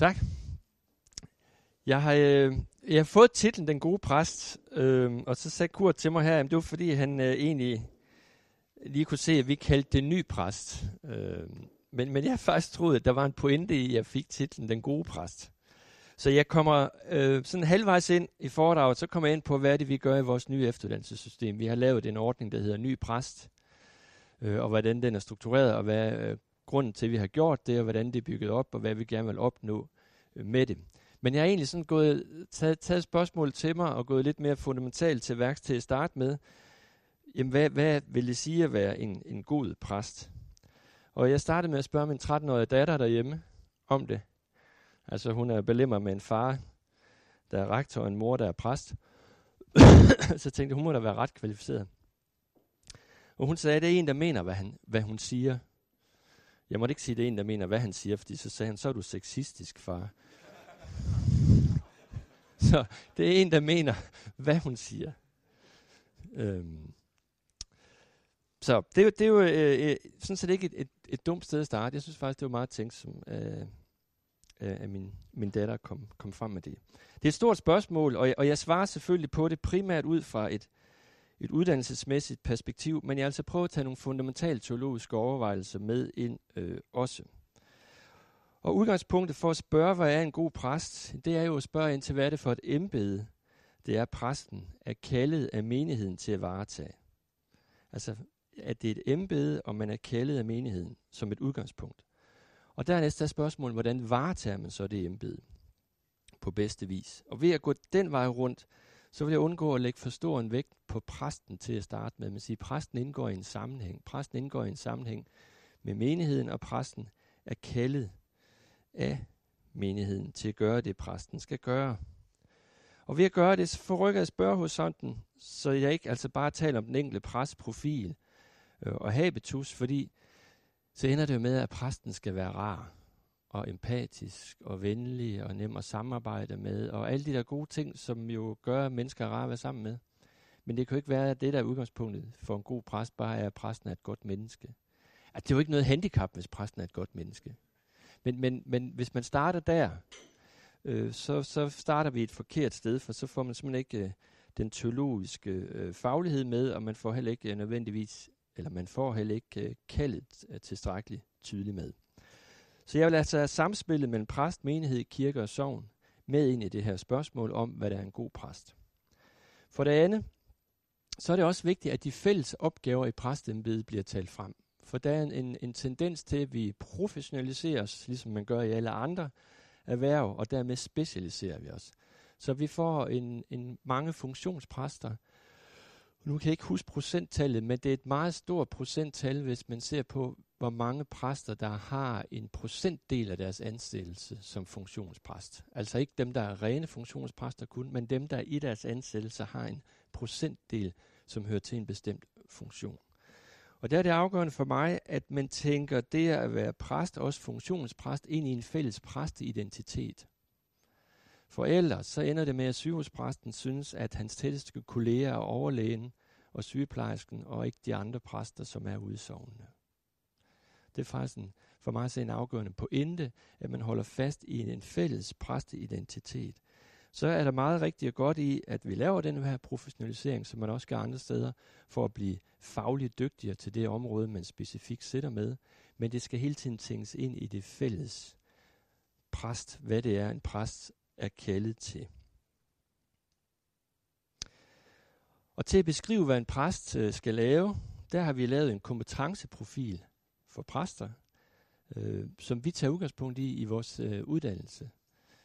Tak. Jeg har, øh, jeg har fået titlen Den gode præst, øh, og så sagde Kurt til mig her, at det var fordi han øh, egentlig lige kunne se, at vi kaldte det ny præst. Øh, men, men jeg har faktisk troet, at der var en pointe i, at jeg fik titlen Den gode præst. Så jeg kommer øh, sådan halvvejs ind i foredraget, så kommer jeg ind på, hvad det vi gør i vores nye efteruddannelsessystem. Vi har lavet en ordning, der hedder Ny Præst, øh, og hvordan den er struktureret, og hvad øh, grunden til, at vi har gjort det, og hvordan det er bygget op, og hvad vi gerne vil opnå øh, med det. Men jeg har egentlig sådan gået, taget, taget spørgsmål til mig, og gået lidt mere fundamentalt til værks til at starte med. Jamen, hvad, hvad vil det sige at være en, en god præst? Og jeg startede med at spørge min 13-årige datter derhjemme om det. Altså hun er belemmer med en far, der er rektor, og en mor, der er præst. så tænkte hun må da være ret kvalificeret. Og hun sagde, at det er en, der mener, hvad, han, hvad hun siger. Jeg måtte ikke sige, det er en, der mener, hvad han siger, fordi så sagde han, så er du sexistisk, far. så det er en, der mener, hvad hun siger. Øhm. Så det, det er jo øh, øh, sådan set ikke et, et, et dumt sted at starte. Jeg synes faktisk, det var meget tænksomt, øh, øh, at min, min datter kom, kom frem med det. Det er et stort spørgsmål, og jeg, og jeg svarer selvfølgelig på det primært ud fra et, et uddannelsesmæssigt perspektiv, men jeg altså prøve at tage nogle fundamentale teologiske overvejelser med ind øh, også. Og udgangspunktet for at spørge, hvad er en god præst, det er jo at spørge ind til, hvad er det for et embede, det er præsten er kaldet af menigheden til at varetage. Altså, at det er et embede, og man er kaldet af menigheden som et udgangspunkt. Og dernæst er spørgsmålet, hvordan varetager man så det embede på bedste vis? Og ved at gå den vej rundt, så vil jeg undgå at lægge for stor en vægt på præsten til at starte med. Man siger, at præsten indgår i en sammenhæng. Præsten indgår i en sammenhæng med menigheden, og præsten er kaldet af menigheden til at gøre det, præsten skal gøre. Og ved at gøre det, så forrykker jeg spørgehorisonten, så jeg ikke altså bare taler om den enkelte præstprofil øh, og habitus, fordi så ender det jo med, at præsten skal være rar og empatisk og venlig og nem at samarbejde med, og alle de der gode ting, som jo gør, at mennesker er rare at være sammen med. Men det kan jo ikke være, at det der er udgangspunktet for en god præst, bare er, at præsten er et godt menneske. At det er jo ikke noget handicap, hvis præsten er et godt menneske. Men, men, men hvis man starter der, øh, så, så starter vi et forkert sted, for så får man simpelthen ikke øh, den teologiske øh, faglighed med, og man får heller ikke øh, nødvendigvis, eller man får heller ikke øh, kaldet øh, tilstrækkeligt tydeligt med. Så jeg vil altså have samspillet mellem præst, menighed, kirke og sovn med ind i det her spørgsmål om, hvad der er en god præst. For det andet, så er det også vigtigt, at de fælles opgaver i præstembedet bliver talt frem. For der er en, en tendens til, at vi professionaliseres, ligesom man gør i alle andre erhverv, og dermed specialiserer vi os. Så vi får en, en mange funktionspræster. Nu kan jeg ikke huske procenttallet, men det er et meget stort procenttal, hvis man ser på, hvor mange præster, der har en procentdel af deres ansættelse som funktionspræst. Altså ikke dem, der er rene funktionspræster kun, men dem, der i deres ansættelse har en procentdel, som hører til en bestemt funktion. Og der er det afgørende for mig, at man tænker det at være præst, også funktionspræst, ind i en fælles præsteidentitet. For ellers så ender det med, at sygehuspræsten synes, at hans tætteste kolleger er overlægen og sygeplejersken, og ikke de andre præster, som er udsovende. Det er faktisk en, for mig at se en afgørende pointe, at man holder fast i en fælles præsteidentitet. Så er der meget rigtigt og godt i, at vi laver den her professionalisering, som man også gør andre steder, for at blive fagligt dygtigere til det område, man specifikt sætter med. Men det skal hele tiden tænkes ind i det fælles præst, hvad det er, en præst er kaldet til. Og til at beskrive, hvad en præst øh, skal lave, der har vi lavet en kompetenceprofil for præster, øh, som vi tager udgangspunkt i i vores øh, uddannelse,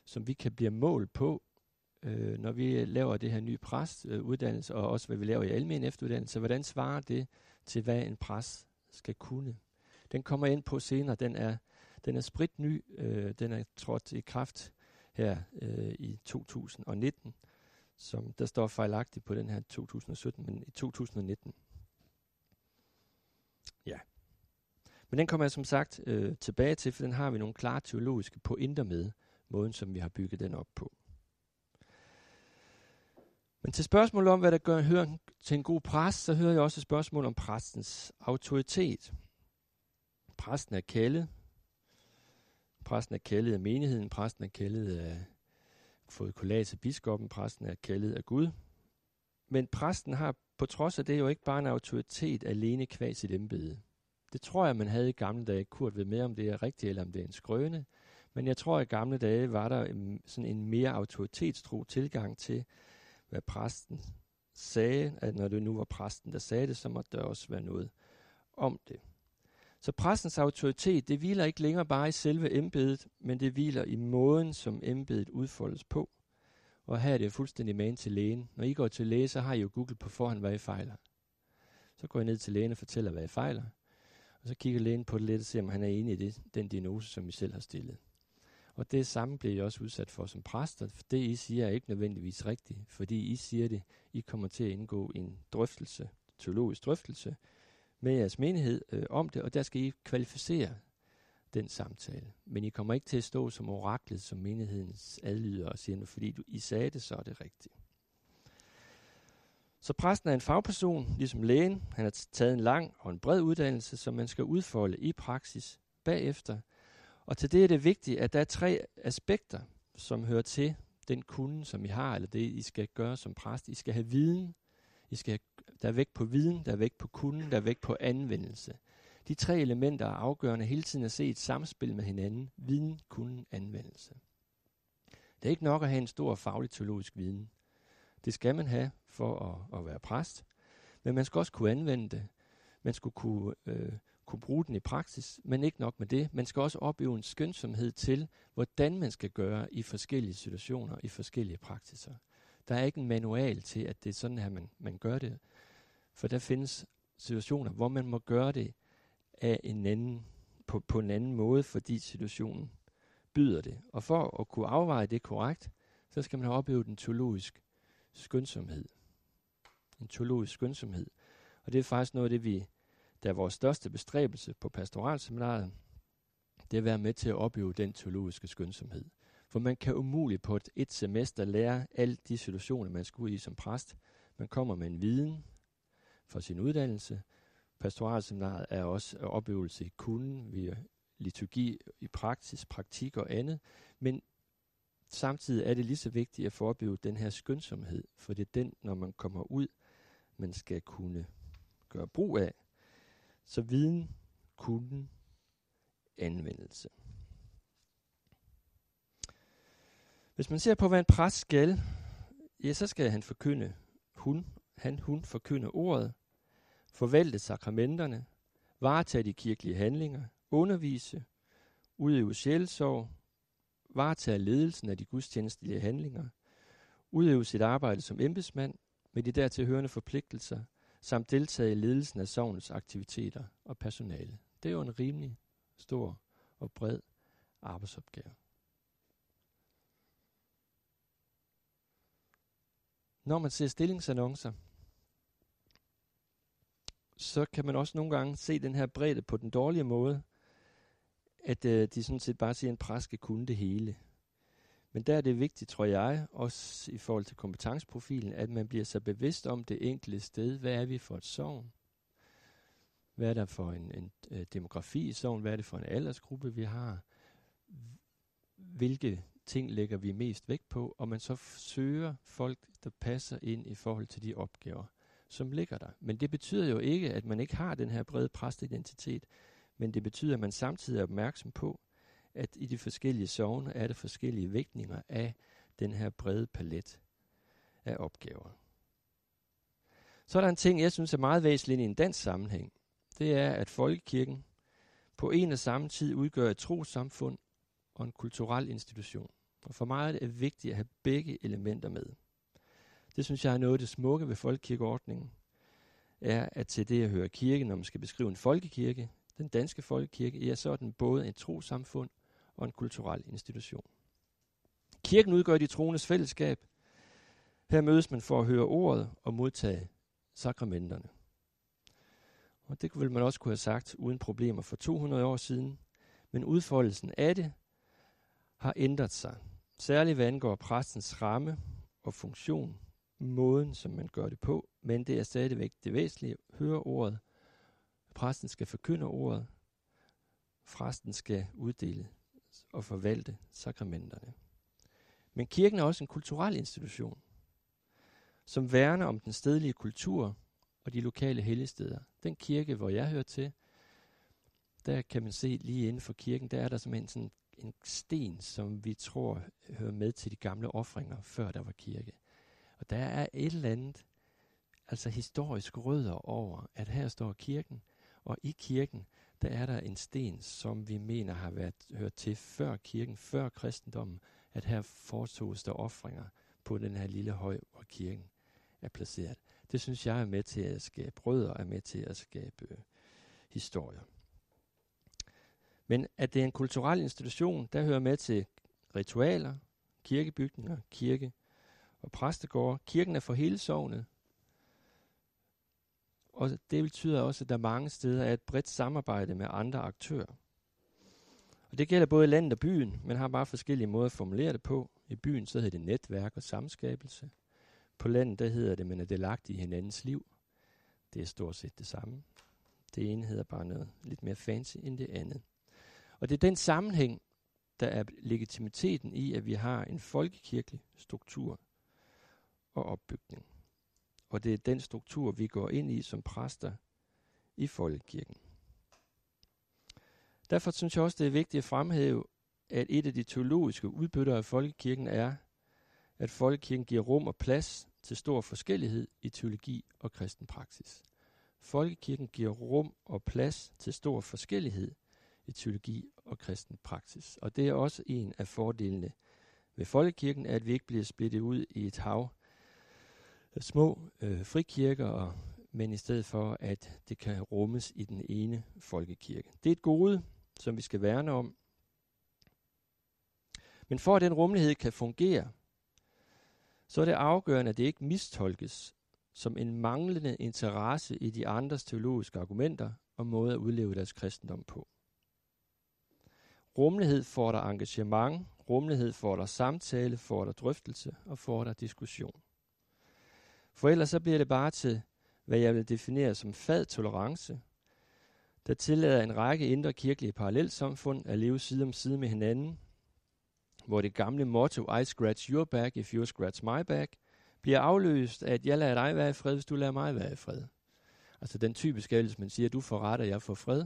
som vi kan blive mål på, øh, når vi laver det her nye præstuddannelse, øh, og også hvad vi laver i almen efteruddannelse. Hvordan svarer det til, hvad en præst skal kunne? Den kommer ind på senere. Den er, den er sprit ny. Øh, den er trådt i kraft her øh, i 2019, som der står fejlagtigt på den her 2017, men i 2019. Ja. Men den kommer jeg som sagt øh, tilbage til, for den har vi nogle klare teologiske pointer med, måden som vi har bygget den op på. Men til spørgsmålet om, hvad der gør, hører til en god præst, så hører jeg også et spørgsmål om præstens autoritet. Præsten er kaldet Præsten er kaldet af menigheden, præsten er kaldet af fået kollat til biskoppen, præsten er kaldet af Gud. Men præsten har på trods af det jo ikke bare en autoritet alene kvad sit embede. Det tror jeg, man havde i gamle dage. Kurt ved med, om det er rigtigt eller om det er en skrøne. Men jeg tror, at i gamle dage var der en, sådan en mere autoritetstro tilgang til, hvad præsten sagde, at når det nu var præsten, der sagde det, så måtte der også være noget om det. Så præstens autoritet, det hviler ikke længere bare i selve embedet, men det hviler i måden, som embedet udfoldes på. Og her er det fuldstændig man til lægen. Når I går til læge, så har I jo Google på forhånd, hvad I fejler. Så går I ned til lægen og fortæller, hvad I fejler. Og så kigger lægen på det lidt og ser, om han er enig i det, den diagnose, som vi selv har stillet. Og det samme bliver jeg også udsat for som præster, for det I siger er ikke nødvendigvis rigtigt, fordi I siger det, I kommer til at indgå en drøftelse, teologisk drøftelse, med jeres menighed øh, om det, og der skal I kvalificere den samtale. Men I kommer ikke til at stå som oraklet, som menighedens adlyder og siger, fordi du, I sagde det, så er det rigtigt. Så præsten er en fagperson, ligesom lægen. Han har taget en lang og en bred uddannelse, som man skal udfolde i praksis bagefter. Og til det er det vigtigt, at der er tre aspekter, som hører til den kunde, som I har, eller det, I skal gøre som præst. I skal have viden, I skal have, der er vægt på viden, der er vægt på kunden, der er vægt på anvendelse. De tre elementer er afgørende hele tiden at se et samspil med hinanden. Viden, kunden, anvendelse. Det er ikke nok at have en stor faglig teologisk viden. Det skal man have for at, at være præst. Men man skal også kunne anvende det. Man skulle kunne, øh, kunne bruge den i praksis, men ikke nok med det. Man skal også opøve en skønsomhed til, hvordan man skal gøre i forskellige situationer, i forskellige praksiser. Der er ikke en manual til, at det er sådan her, man, man gør det. For der findes situationer, hvor man må gøre det af en anden, på, på en anden måde, fordi situationen byder det. Og for at kunne afveje det korrekt, så skal man have oplevet en teologisk skønsomhed. En teologisk skønsomhed. Og det er faktisk noget af det, vi, der er vores største bestræbelse på pastoralseminaret, det er at være med til at opleve den teologiske skønsomhed. For man kan umuligt på et, et semester lære alle de situationer, man skal ud i som præst. Man kommer med en viden fra sin uddannelse, Pastoralseminaret er også oplevelse i kunden, via liturgi i praksis, praktik og andet. Men samtidig er det lige så vigtigt at forbyde den her skønsomhed, for det er den, når man kommer ud, man skal kunne gøre brug af. Så viden, kunden, anvendelse. Hvis man ser på, hvad en præst skal, ja, så skal han forkynde hun, han, hun forkynde ordet, forvalte sakramenterne, varetage de kirkelige handlinger, undervise, udøve sjælsorg, varetage ledelsen af de gudstjenestelige handlinger, udøve sit arbejde som embedsmand med de dertil hørende forpligtelser, samt deltage i ledelsen af sovnets aktiviteter og personale. Det er jo en rimelig stor og bred arbejdsopgave. Når man ser stillingsannoncer, så kan man også nogle gange se den her bredde på den dårlige måde, at øh, de sådan set bare siger, at en præst skal kunne det hele. Men der er det vigtigt, tror jeg, også i forhold til kompetenceprofilen, at man bliver så bevidst om det enkelte sted. Hvad er vi for et sovn? Hvad er der for en, en øh, demografi i sovn? Hvad er det for en aldersgruppe, vi har? Hvilke ting lægger vi mest vægt på? Og man så søger folk, der passer ind i forhold til de opgaver, som ligger der. Men det betyder jo ikke, at man ikke har den her brede præstidentitet, men det betyder, at man samtidig er opmærksom på, at i de forskellige sovne er der forskellige vægtninger af den her brede palet af opgaver. Så er der en ting, jeg synes er meget væsentlig i en dansk sammenhæng. Det er, at folkekirken på en og samme tid udgør et trosamfund og en kulturel institution. Og for mig er det vigtigt at have begge elementer med. Det synes jeg er noget af det smukke ved folkekirkeordningen, er, at til det at høre kirke, når man skal beskrive en folkekirke, den danske folkekirke, ja, så er den både en trosamfund og en kulturel institution. Kirken udgør de troendes fællesskab. Her mødes man for at høre ordet og modtage sakramenterne. Og det ville man også kunne have sagt uden problemer for 200 år siden, men udfoldelsen af det har ændret sig. Særligt hvad angår præstens ramme og funktion måden, som man gør det på, men det er stadigvæk det væsentlige. Høre ordet. Præsten skal forkynde ordet. Præsten skal uddele og forvalte sakramenterne. Men kirken er også en kulturel institution, som værner om den stedlige kultur og de lokale helligsteder. Den kirke, hvor jeg hører til, der kan man se lige inden for kirken, der er der simpelthen sådan en sten, som vi tror hører med til de gamle ofringer, før der var kirke. Og der er et eller andet, altså historisk rødder over, at her står kirken, og i kirken, der er der en sten, som vi mener har været hørt til før kirken, før kristendommen, at her foretoges der ofringer på den her lille høj, hvor kirken er placeret. Det synes jeg er med til at skabe rødder, er med til at skabe øh, historier. Men at det er en kulturel institution, der hører med til ritualer, kirkebygninger, kirke og præstegårde. Kirken er for hele sovnet. Og det betyder også, at der mange steder er et bredt samarbejde med andre aktører. Og det gælder både landet og byen, men har bare forskellige måder at formulere det på. I byen så hedder det netværk og samskabelse. På landet der hedder det, at man er delagtig i hinandens liv. Det er stort set det samme. Det ene hedder bare noget lidt mere fancy end det andet. Og det er den sammenhæng, der er legitimiteten i, at vi har en folkekirkelig struktur og opbygning. Og det er den struktur, vi går ind i som præster i folkekirken. Derfor synes jeg også, det er vigtigt at fremhæve, at et af de teologiske udbytter af folkekirken er, at folkekirken giver rum og plads til stor forskellighed i teologi og kristen praksis. Folkekirken giver rum og plads til stor forskellighed i teologi og kristen praksis. Og det er også en af fordelene ved folkekirken, at vi ikke bliver splittet ud i et hav små øh, frikirker, og, men i stedet for, at det kan rummes i den ene folkekirke. Det er et gode, som vi skal værne om. Men for at den rummelighed kan fungere, så er det afgørende, at det ikke mistolkes som en manglende interesse i de andres teologiske argumenter og måde at udleve deres kristendom på. Rummelighed får der engagement, rummelighed får der samtale, får der drøftelse og får der diskussion. For ellers så bliver det bare til, hvad jeg vil definere som fad tolerance, der tillader en række indre kirkelige parallelsamfund at leve side om side med hinanden, hvor det gamle motto, I scratch your back if you scratch my back, bliver afløst af, at jeg lader dig være i fred, hvis du lader mig være i fred. Altså den typiske, hvis man siger, du får ret, og jeg får fred.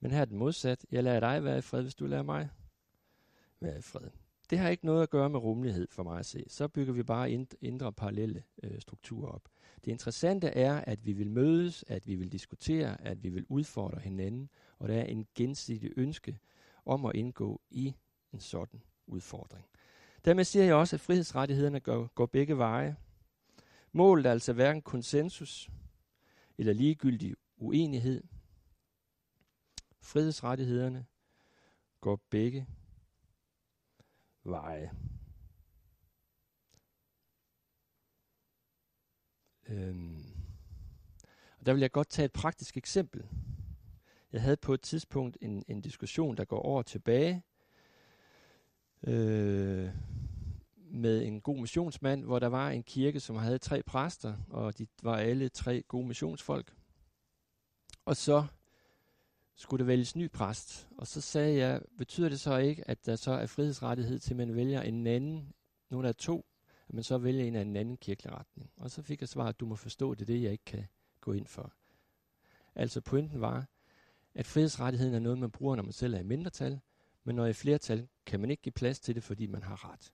Men her er den modsat. Jeg lader dig være i fred, hvis du lader mig være i fred. Det har ikke noget at gøre med rummelighed for mig at se. Så bygger vi bare indre parallelle øh, strukturer op. Det interessante er, at vi vil mødes, at vi vil diskutere, at vi vil udfordre hinanden, og der er en gensidig ønske om at indgå i en sådan udfordring. Dermed siger jeg også, at frihedsrettighederne går, går begge veje. Målet er altså hverken konsensus eller ligegyldig uenighed. Frihedsrettighederne går begge veje. Øhm. Og der vil jeg godt tage et praktisk eksempel. Jeg havde på et tidspunkt en, en diskussion, der går over tilbage, øh, med en god missionsmand, hvor der var en kirke, som havde tre præster, og de var alle tre gode missionsfolk. Og så skulle der vælges ny præst. Og så sagde jeg, betyder det så ikke, at der så er frihedsrettighed til, at man vælger en anden, nogle af to, at man så vælger en af en anden kirkelig retning? Og så fik jeg svar, at du må forstå, det er det, jeg ikke kan gå ind for. Altså pointen var, at frihedsrettigheden er noget, man bruger, når man selv er i mindretal, men når i flertal, kan man ikke give plads til det, fordi man har ret.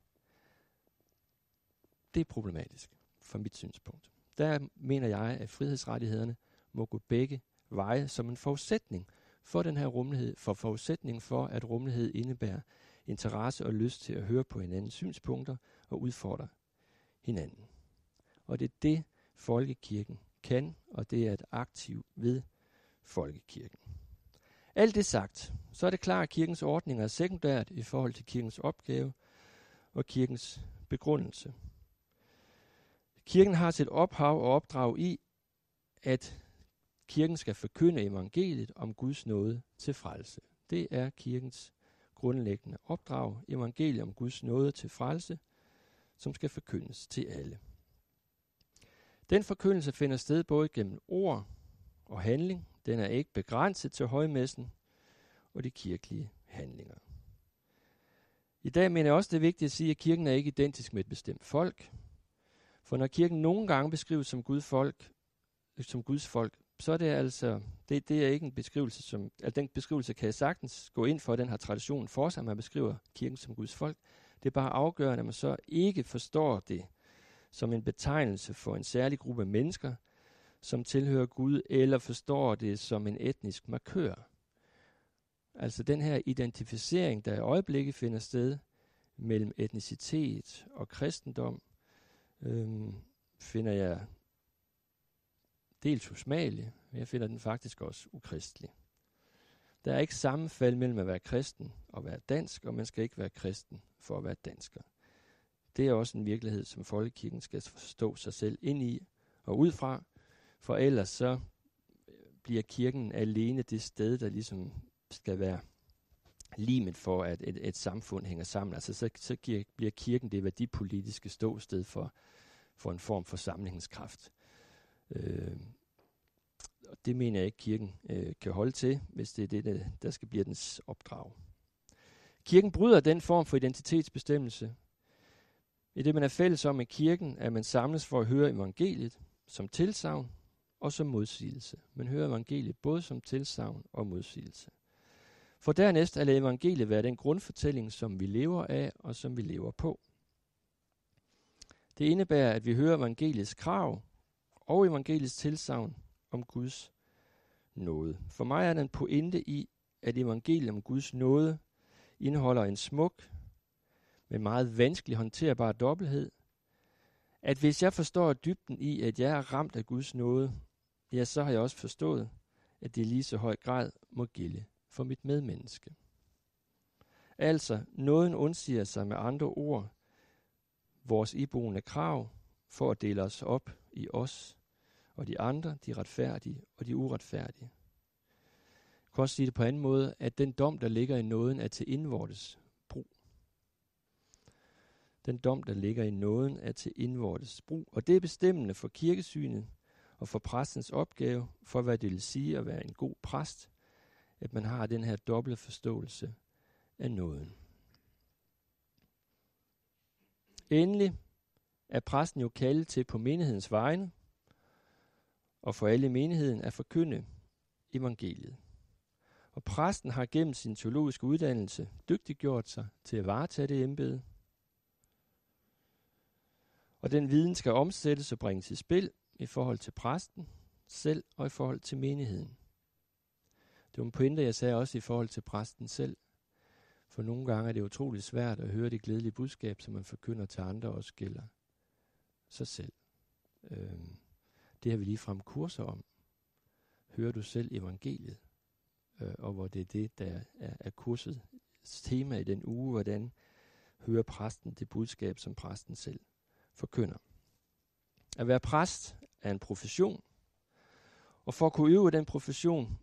Det er problematisk, fra mit synspunkt. Der mener jeg, at frihedsrettighederne må gå begge veje som en forudsætning for den her rummelighed, for forudsætning for, at rummelighed indebærer interesse og lyst til at høre på hinandens synspunkter og udfordre hinanden. Og det er det, folkekirken kan, og det er et aktiv ved folkekirken. Alt det sagt, så er det klart, at kirkens ordning er sekundært i forhold til kirkens opgave og kirkens begrundelse. Kirken har sit ophav og opdrag i, at kirken skal forkynde evangeliet om Guds nåde til frelse. Det er kirkens grundlæggende opdrag, evangeliet om Guds nåde til frelse, som skal forkyndes til alle. Den forkyndelse finder sted både gennem ord og handling. Den er ikke begrænset til højmessen og de kirkelige handlinger. I dag mener jeg også, det er vigtigt at sige, at kirken er ikke identisk med et bestemt folk. For når kirken nogle gange beskrives som Guds folk, som Guds folk, så er det altså, det, det er ikke en beskrivelse, som, altså den beskrivelse kan jeg sagtens gå ind for, den har traditionen for sig, at man beskriver kirken som Guds folk. Det er bare afgørende, at man så ikke forstår det som en betegnelse for en særlig gruppe mennesker, som tilhører Gud, eller forstår det som en etnisk markør. Altså den her identificering, der i øjeblikket finder sted mellem etnicitet og kristendom, øhm, finder jeg dels usmagelig, men jeg finder den faktisk også ukristelig. Der er ikke sammenfald mellem at være kristen og være dansk, og man skal ikke være kristen for at være dansker. Det er også en virkelighed, som folkekirken skal forstå sig selv ind i og ud fra, for ellers så øh, bliver kirken alene det sted, der ligesom skal være limet for, at et, et samfund hænger sammen. Altså så, så bliver kirken det værdipolitiske ståsted for, for en form for samlingskraft. Øh, og det mener jeg ikke, kirken øh, kan holde til, hvis det er det, der, skal blive dens opdrag. Kirken bryder den form for identitetsbestemmelse. I det, man er fælles om i kirken, at man samles for at høre evangeliet som tilsavn og som modsigelse. Man hører evangeliet både som tilsavn og modsigelse. For dernæst er evangeliet være den grundfortælling, som vi lever af og som vi lever på. Det indebærer, at vi hører evangeliets krav og evangeliets tilsavn om Guds nåde. For mig er der en pointe i, at evangeliet om Guds nåde indeholder en smuk, men meget vanskelig håndterbar dobbelthed. At hvis jeg forstår dybden i, at jeg er ramt af Guds nåde, ja, så har jeg også forstået, at det i lige så høj grad må gælde for mit medmenneske. Altså, nåden undsiger sig med andre ord vores iboende krav for at dele os op i os og de andre, de retfærdige og de uretfærdige. Jeg kan også sige det på en anden måde, at den dom, der ligger i nåden, er til indvortes brug. Den dom, der ligger i nåden, er til indvortes brug. Og det er bestemmende for kirkesynet og for præstens opgave, for hvad det vil sige at være en god præst, at man har den her dobbelte forståelse af nåden. Endelig er præsten jo kaldet til på menighedens vegne og for alle menigheden at forkynde evangeliet. Og præsten har gennem sin teologiske uddannelse dygtiggjort sig til at varetage det embede. Og den viden skal omsættes og bringes i spil i forhold til præsten selv og i forhold til menigheden. Det var en pointe, jeg sagde også i forhold til præsten selv. For nogle gange er det utrolig svært at høre det glædelige budskab, som man forkynder til andre, og gælder sig selv. Øhm, det har vi lige frem kurser om. Hører du selv evangeliet? Øh, og hvor det er det, der er, er kurset tema i den uge, hvordan hører præsten det budskab, som præsten selv forkynder. At være præst er en profession, og for at kunne øve den profession,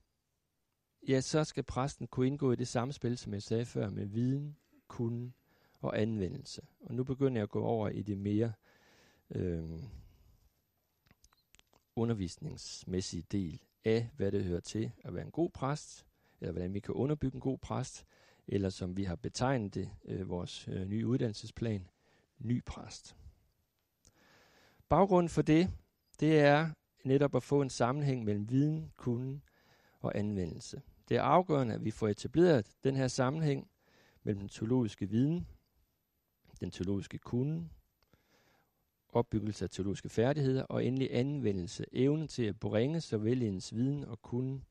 ja, så skal præsten kunne indgå i det samme spil, som jeg sagde før, med viden, kunden og anvendelse. Og nu begynder jeg at gå over i det mere øh, undervisningsmæssige del af, hvad det hører til at være en god præst, eller hvordan vi kan underbygge en god præst, eller som vi har betegnet det, øh, vores øh, nye uddannelsesplan, ny præst. Baggrunden for det, det er netop at få en sammenhæng mellem viden, kunden og anvendelse. Det er afgørende, at vi får etableret den her sammenhæng mellem den teologiske viden, den teologiske kunden, opbyggelse af teologiske færdigheder og endelig anvendelse, evnen til at bringe såvel ens viden og kunde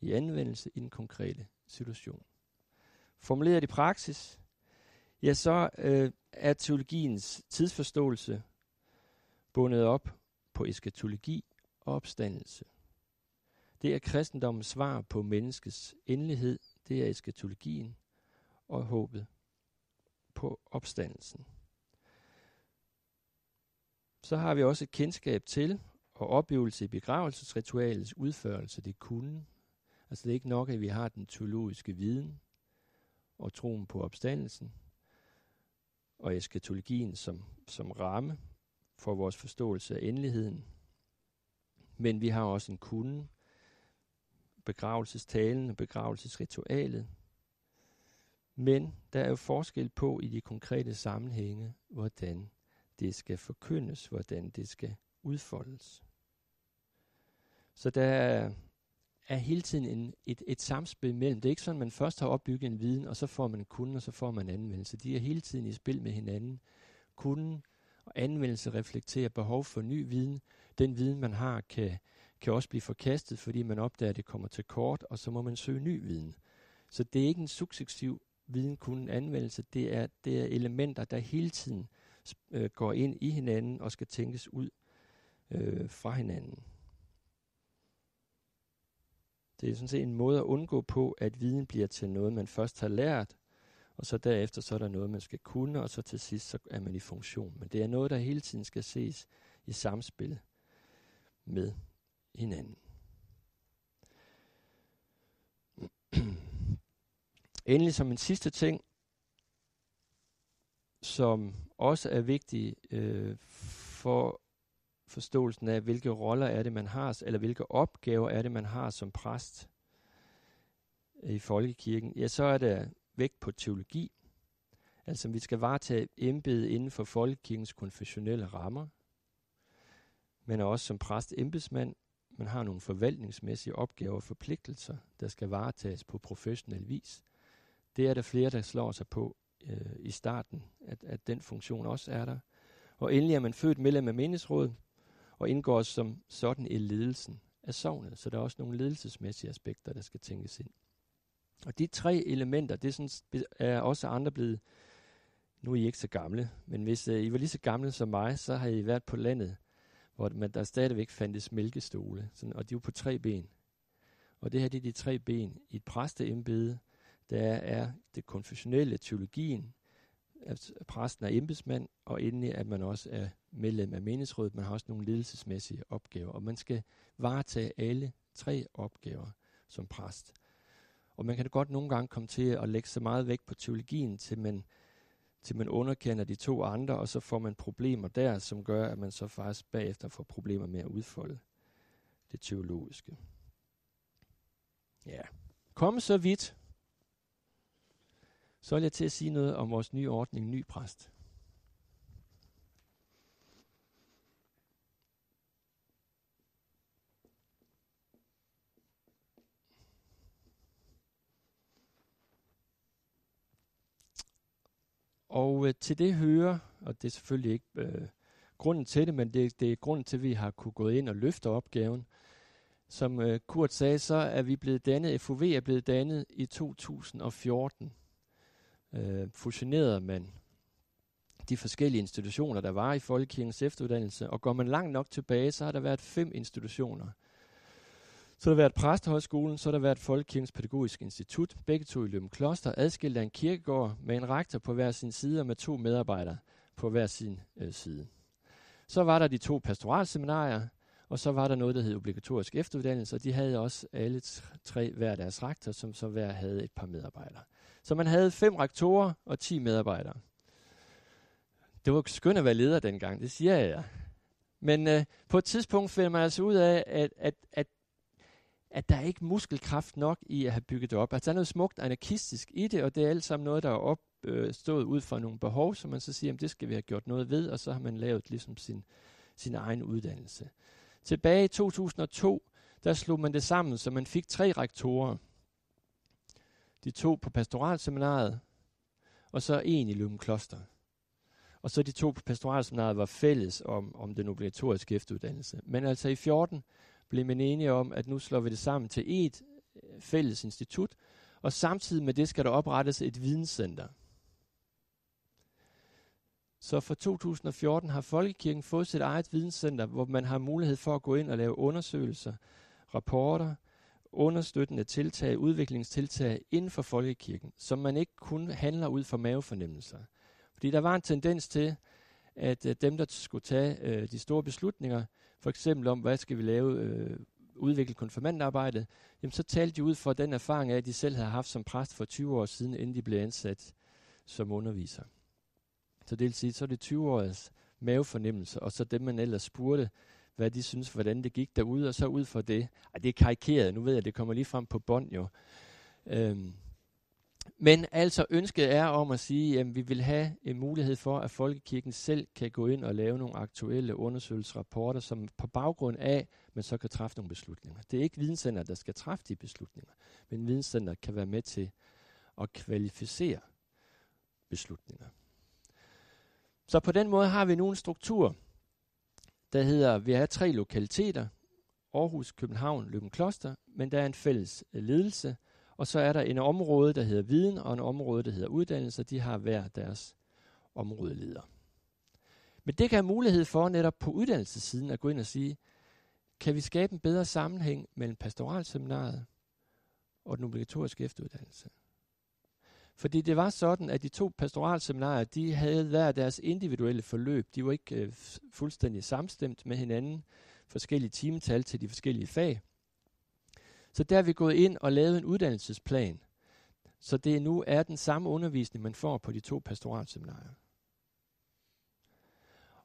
i anvendelse i den konkrete situation. Formuleret i praksis, ja, så øh, er teologiens tidsforståelse bundet op på eskatologi og opstandelse. Det er kristendommens svar på menneskets endelighed, det er eskatologien og håbet på opstandelsen. Så har vi også et kendskab til og oplevelse i begravelsesritualets udførelse. Det kunne. Altså det er ikke nok, at vi har den teologiske viden og troen på opstandelsen og eskatologien som, som ramme for vores forståelse af endeligheden. Men vi har også en kunde, begravelsestalen og begravelsesritualet. Men der er jo forskel på i de konkrete sammenhænge, hvordan det skal forkyndes, hvordan det skal udfoldes. Så der er, er hele tiden en, et, et samspil mellem. Det er ikke sådan, at man først har opbygget en viden, og så får man kunden, og så får man anvendelse. De er hele tiden i spil med hinanden. Kunden og anvendelse reflekterer behov for ny viden. Den viden, man har, kan, kan også blive forkastet, fordi man opdager, at det kommer til kort, og så må man søge ny viden. Så det er ikke en successiv viden, kunden anvendelse. Det er, det er elementer, der hele tiden øh, går ind i hinanden og skal tænkes ud øh, fra hinanden. Det er sådan set en måde at undgå på, at viden bliver til noget, man først har lært, og så derefter så er der noget, man skal kunne, og så til sidst så er man i funktion. Men det er noget, der hele tiden skal ses i samspil med hinanden. Endelig som en sidste ting, som også er vigtig øh, for forståelsen af, hvilke roller er det, man har, eller hvilke opgaver er det, man har som præst øh, i folkekirken, ja, så er der vægt på teologi. Altså, vi skal varetage embedet inden for folkekirkens konfessionelle rammer, men også som præst embedsmand. Man har nogle forvaltningsmæssige opgaver og forpligtelser, der skal varetages på professionel vis. Det er der flere, der slår sig på øh, i starten, at, at den funktion også er der. Og endelig er man født medlem af menighedsrådet, og indgår som sådan i ledelsen af sovnet. Så der er også nogle ledelsesmæssige aspekter, der skal tænkes ind. Og de tre elementer, det er, sådan, er også andre blevet, nu er I ikke så gamle, men hvis øh, I var lige så gamle som mig, så har I været på landet, hvor man, der stadigvæk fandtes mælkestole, sådan, og de var på tre ben. Og det her det er de tre ben i et præsteembede, der er det konfessionelle teologien, at præsten er embedsmand, og endelig at man også er medlem af menighedsrådet. Man har også nogle ledelsesmæssige opgaver, og man skal varetage alle tre opgaver som præst. Og man kan godt nogle gange komme til at lægge så meget vægt på teologien, til man, til man underkender de to andre, og så får man problemer der, som gør, at man så faktisk bagefter får problemer med at udfolde det teologiske. Ja. Kom så vidt, så vil jeg til at sige noget om vores nye ordning, ny præst. Og øh, til det hører, og det er selvfølgelig ikke øh, grunden til det, men det, det er grunden til, at vi har kunne gå ind og løfte opgaven. Som øh, Kurt sagde, så er vi blevet dannet, FOV er blevet dannet i 2014 øh, fusionerede man de forskellige institutioner, der var i Folkekirkens efteruddannelse, og går man langt nok tilbage, så har der været fem institutioner. Så har der været Præstehøjskolen, så har der været Folkekirkens Pædagogisk Institut, begge to i Løben Kloster, adskilt af en kirkegård med en rektor på hver sin side og med to medarbejdere på hver sin øh, side. Så var der de to pastoralseminarier, og så var der noget, der hed obligatorisk efteruddannelse, og de havde også alle tre hver deres rektor, som så hver havde et par medarbejdere. Så man havde fem rektorer og ti medarbejdere. Det var skønt at være leder dengang, det siger jeg. Men øh, på et tidspunkt finder man altså ud af, at, at, at, at der er ikke muskelkraft nok i at have bygget det op. Altså der er noget smukt anarkistisk i det, og det er alt sammen noget, der er opstået øh, ud fra nogle behov, som man så siger, at det skal vi have gjort noget ved, og så har man lavet ligesom sin, sin egen uddannelse. Tilbage i 2002, der slog man det sammen, så man fik tre rektorer – de to på pastoralseminaret, og så en i Løben Kloster. Og så de to på pastoralseminaret var fælles om, om den obligatoriske efteruddannelse. Men altså i 14 blev man enige om, at nu slår vi det sammen til et øh, fælles institut, og samtidig med det skal der oprettes et videnscenter. Så for 2014 har Folkekirken fået sit eget videnscenter, hvor man har mulighed for at gå ind og lave undersøgelser, rapporter, understøttende tiltag, udviklingstiltag inden for folkekirken, som man ikke kun handler ud fra mavefornemmelser. Fordi der var en tendens til, at øh, dem, der skulle tage øh, de store beslutninger, for eksempel om, hvad skal vi lave, øh, udvikle konfirmandarbejdet, jamen så talte de ud fra den erfaring af, at de selv havde haft som præst for 20 år siden, inden de blev ansat som underviser. Så det vil sige, så er det 20 års mavefornemmelse, og så dem, man ellers spurgte, hvad de synes, hvordan det gik derude, og så ud fra det. Ej, det er karikeret, nu ved jeg, det kommer lige frem på bånd jo. Øhm, Men altså ønsket er om at sige, at vi vil have en mulighed for, at Folkekirken selv kan gå ind og lave nogle aktuelle undersøgelsesrapporter, som på baggrund af, man så kan træffe nogle beslutninger. Det er ikke videnscenter, der skal træffe de beslutninger, men videnscenter kan være med til at kvalificere beslutninger. Så på den måde har vi nu en struktur, der hedder, vi har tre lokaliteter, Aarhus, København, Løben Kloster, men der er en fælles øh, ledelse, og så er der en område, der hedder viden, og en område, der hedder uddannelse. De har hver deres områdeleder. Men det kan have mulighed for netop på uddannelsessiden at gå ind og sige, kan vi skabe en bedre sammenhæng mellem pastoralseminaret og den obligatoriske efteruddannelse? Fordi det var sådan, at de to pastoralseminarier, de havde hver deres individuelle forløb. De var ikke øh, fuldstændig samstemt med hinanden. Forskellige timetal til de forskellige fag. Så der er vi gået ind og lavet en uddannelsesplan, så det nu er den samme undervisning, man får på de to pastoralseminarier.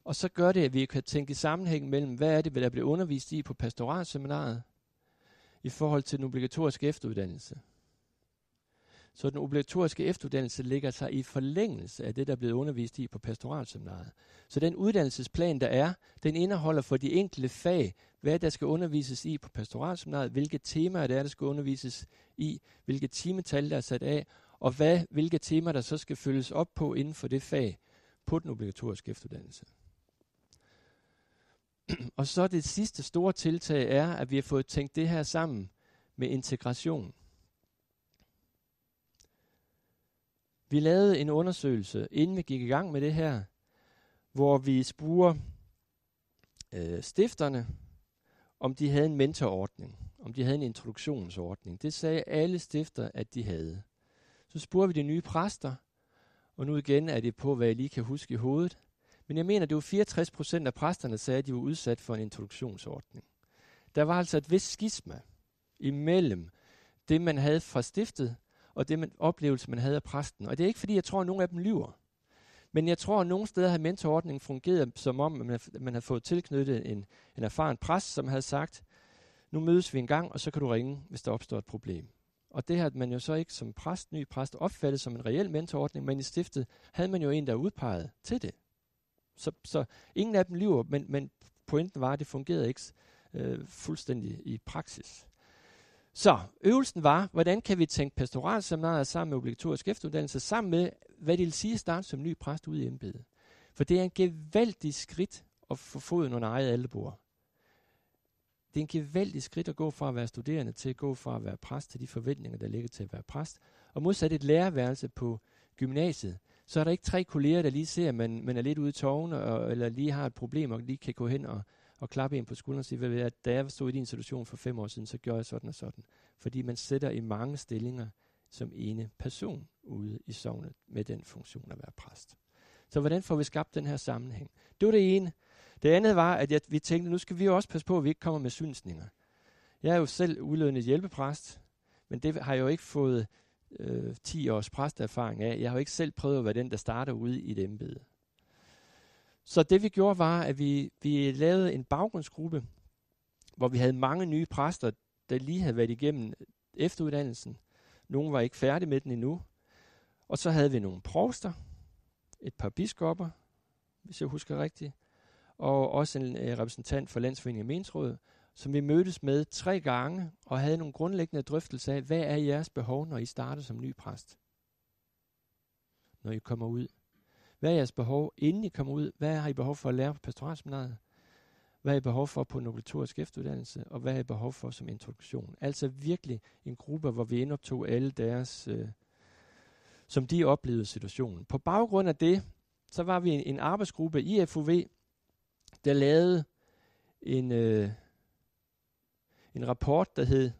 Og så gør det, at vi kan tænke i sammenhæng mellem, hvad er det, der bliver undervist i på pastoralseminaret, i forhold til den obligatoriske efteruddannelse. Så den obligatoriske efteruddannelse ligger sig i forlængelse af det, der er blevet undervist i på pastoralseminaret. Så den uddannelsesplan, der er, den indeholder for de enkelte fag, hvad der skal undervises i på pastoralseminaret, hvilke temaer der er, der skal undervises i, hvilke timetal der er sat af, og hvad, hvilke temaer der så skal følges op på inden for det fag på den obligatoriske efteruddannelse. og så det sidste store tiltag er, at vi har fået tænkt det her sammen med integration. Vi lavede en undersøgelse, inden vi gik i gang med det her, hvor vi spurgte øh, stifterne, om de havde en mentorordning, om de havde en introduktionsordning. Det sagde alle stifter, at de havde. Så spurgte vi de nye præster, og nu igen er det på, hvad jeg lige kan huske i hovedet. Men jeg mener, det var 64 procent af præsterne, der sagde, at de var udsat for en introduktionsordning. Der var altså et vist skisma imellem det, man havde fra stiftet, og det man, oplevelse, man havde af præsten. Og det er ikke, fordi jeg tror, at nogen af dem lyver. Men jeg tror, at nogle steder har mentorordningen fungeret som om, man, man har fået tilknyttet en, en erfaren præst, som havde sagt, nu mødes vi en gang, og så kan du ringe, hvis der opstår et problem. Og det har man jo så ikke som præst, ny præst, opfattet som en reel mentorordning, men i stiftet havde man jo en, der udpeget til det. Så, så ingen af dem lyver, men, men pointen var, at det fungerede ikke øh, fuldstændig i praksis. Så øvelsen var, hvordan kan vi tænke pastoralseminariet sammen med obligatorisk efteruddannelse, sammen med, hvad det vil sige at starte som ny præst ude i embedet. For det er en gevaldig skridt at få foden under eget aldebord. Det er en gevaldig skridt at gå fra at være studerende til at gå fra at være præst til de forventninger, der ligger til at være præst. Og modsat et lærerværelse på gymnasiet, så er der ikke tre kolleger, der lige ser, at man, man er lidt ude i tårne, og, eller lige har et problem, og lige kan gå hen og, og klappe en på skulderen og sige, hvad ved jeg, da jeg stod i din situation for fem år siden, så gjorde jeg sådan og sådan. Fordi man sætter i mange stillinger som ene person ude i sovnet med den funktion at være præst. Så hvordan får vi skabt den her sammenhæng? Det var det ene. Det andet var, at jeg, vi tænkte, nu skal vi jo også passe på, at vi ikke kommer med synsninger. Jeg er jo selv udlønnet hjælpepræst, men det har jeg jo ikke fået øh, 10 års præsterfaring af. Jeg har jo ikke selv prøvet at være den, der starter ude i et embede. Så det vi gjorde var, at vi, vi lavede en baggrundsgruppe, hvor vi havde mange nye præster, der lige havde været igennem efteruddannelsen. Nogle var ikke færdige med den endnu. Og så havde vi nogle provster, et par biskopper, hvis jeg husker rigtigt, og også en øh, repræsentant for Landsforeningen Mensråd, som vi mødtes med tre gange og havde nogle grundlæggende drøftelser af, hvad er jeres behov, når I starter som ny præst? Når I kommer ud. Hvad er jeres behov, inden I kommer ud? Hvad har I behov for at lære på pastoralseminaret? Hvad har I behov for på en obligatorisk efteruddannelse? Og hvad har I behov for som introduktion? Altså virkelig en gruppe, hvor vi indoptog alle deres, øh, som de oplevede situationen. På baggrund af det, så var vi en, en arbejdsgruppe i FUV, der lavede en, øh, en rapport, der hed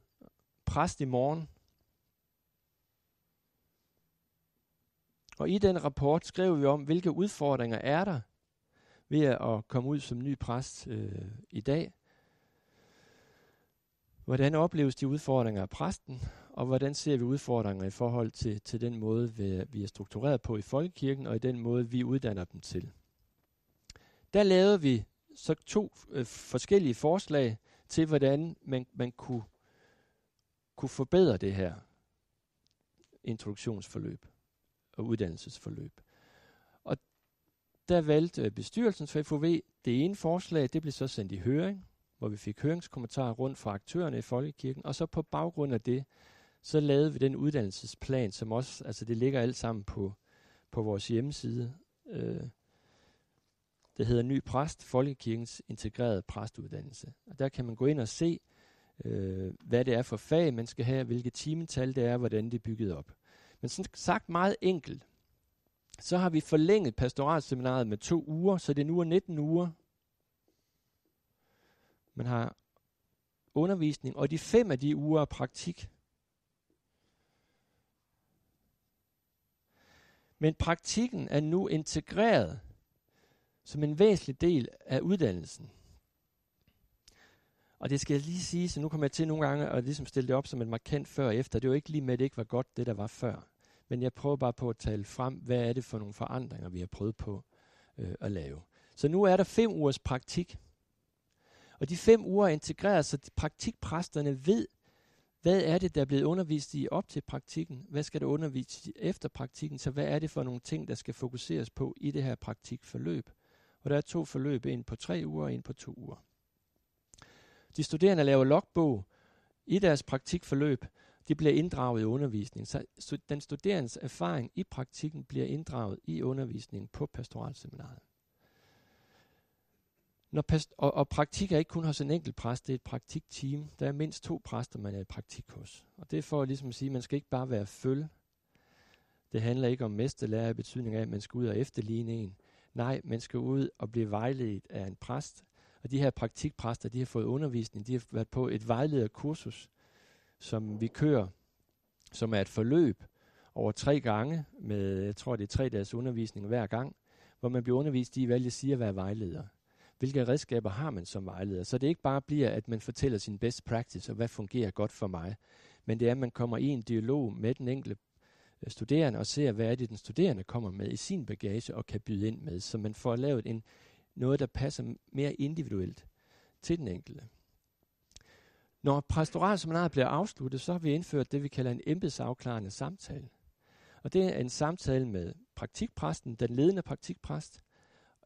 Præst i morgen, Og i den rapport skrev vi om, hvilke udfordringer er der ved at komme ud som ny præst øh, i dag. Hvordan opleves de udfordringer af præsten, og hvordan ser vi udfordringer i forhold til, til den måde, vi, er struktureret på i folkekirken, og i den måde, vi uddanner dem til. Der lavede vi så to øh, forskellige forslag til, hvordan man, man kunne, kunne forbedre det her introduktionsforløb og uddannelsesforløb. Og der valgte øh, bestyrelsen for FOV det ene forslag, det blev så sendt i høring, hvor vi fik høringskommentarer rundt fra aktørerne i Folkekirken, og så på baggrund af det, så lavede vi den uddannelsesplan, som også, altså det ligger alt sammen på, på vores hjemmeside. Øh, det hedder Ny Præst, Folkekirkens integrerede præstuddannelse. Og der kan man gå ind og se, øh, hvad det er for fag, man skal have, hvilke timetal det er, hvordan det er bygget op. Men sådan sagt meget enkelt, så har vi forlænget pastoralseminaret med to uger, så det nu er 19 uger. Man har undervisning, og de fem af de uger er praktik. Men praktikken er nu integreret som en væsentlig del af uddannelsen. Og det skal jeg lige sige, så nu kommer jeg til nogle gange at ligesom stille det op som et markant før og efter. Det var ikke lige med, at det ikke var godt, det der var før. Men jeg prøver bare på at tale frem, hvad er det for nogle forandringer, vi har prøvet på øh, at lave. Så nu er der fem ugers praktik. Og de fem uger er integreret, så praktikpræsterne ved, hvad er det, der er blevet undervist i op til praktikken? Hvad skal der undervises i efter praktikken? Så hvad er det for nogle ting, der skal fokuseres på i det her praktikforløb? Og der er to forløb, en på tre uger og en på to uger. De studerende laver logbog i deres praktikforløb. De bliver inddraget i undervisningen. Så den studerendes erfaring i praktikken bliver inddraget i undervisningen på pastoralseminaret. Når past- og, og praktik er ikke kun hos en enkelt præst, det er et praktikteam. Der er mindst to præster, man er i praktik hos. Og det er for at ligesom at sige, at man skal ikke bare være føl. Det handler ikke om mesterlærer i betydning af, at man skal ud og efterligne en. Nej, man skal ud og blive vejledt af en præst. Og de her praktikpræster, de har fået undervisning, de har været på et vejlederkursus, som vi kører, som er et forløb over tre gange, med, jeg tror det er tre dages undervisning hver gang, hvor man bliver undervist i, hvad jeg siger at være vejleder. Hvilke redskaber har man som vejleder? Så det ikke bare bliver, at man fortæller sin best practice, og hvad fungerer godt for mig, men det er, at man kommer i en dialog med den enkelte øh, studerende og ser, hvad er det, den studerende kommer med i sin bagage og kan byde ind med, så man får lavet en, noget, der passer mere individuelt til den enkelte. Når pastoralseminaret bliver afsluttet, så har vi indført det, vi kalder en embedsafklarende samtale. Og det er en samtale med praktikpræsten, den ledende praktikpræst,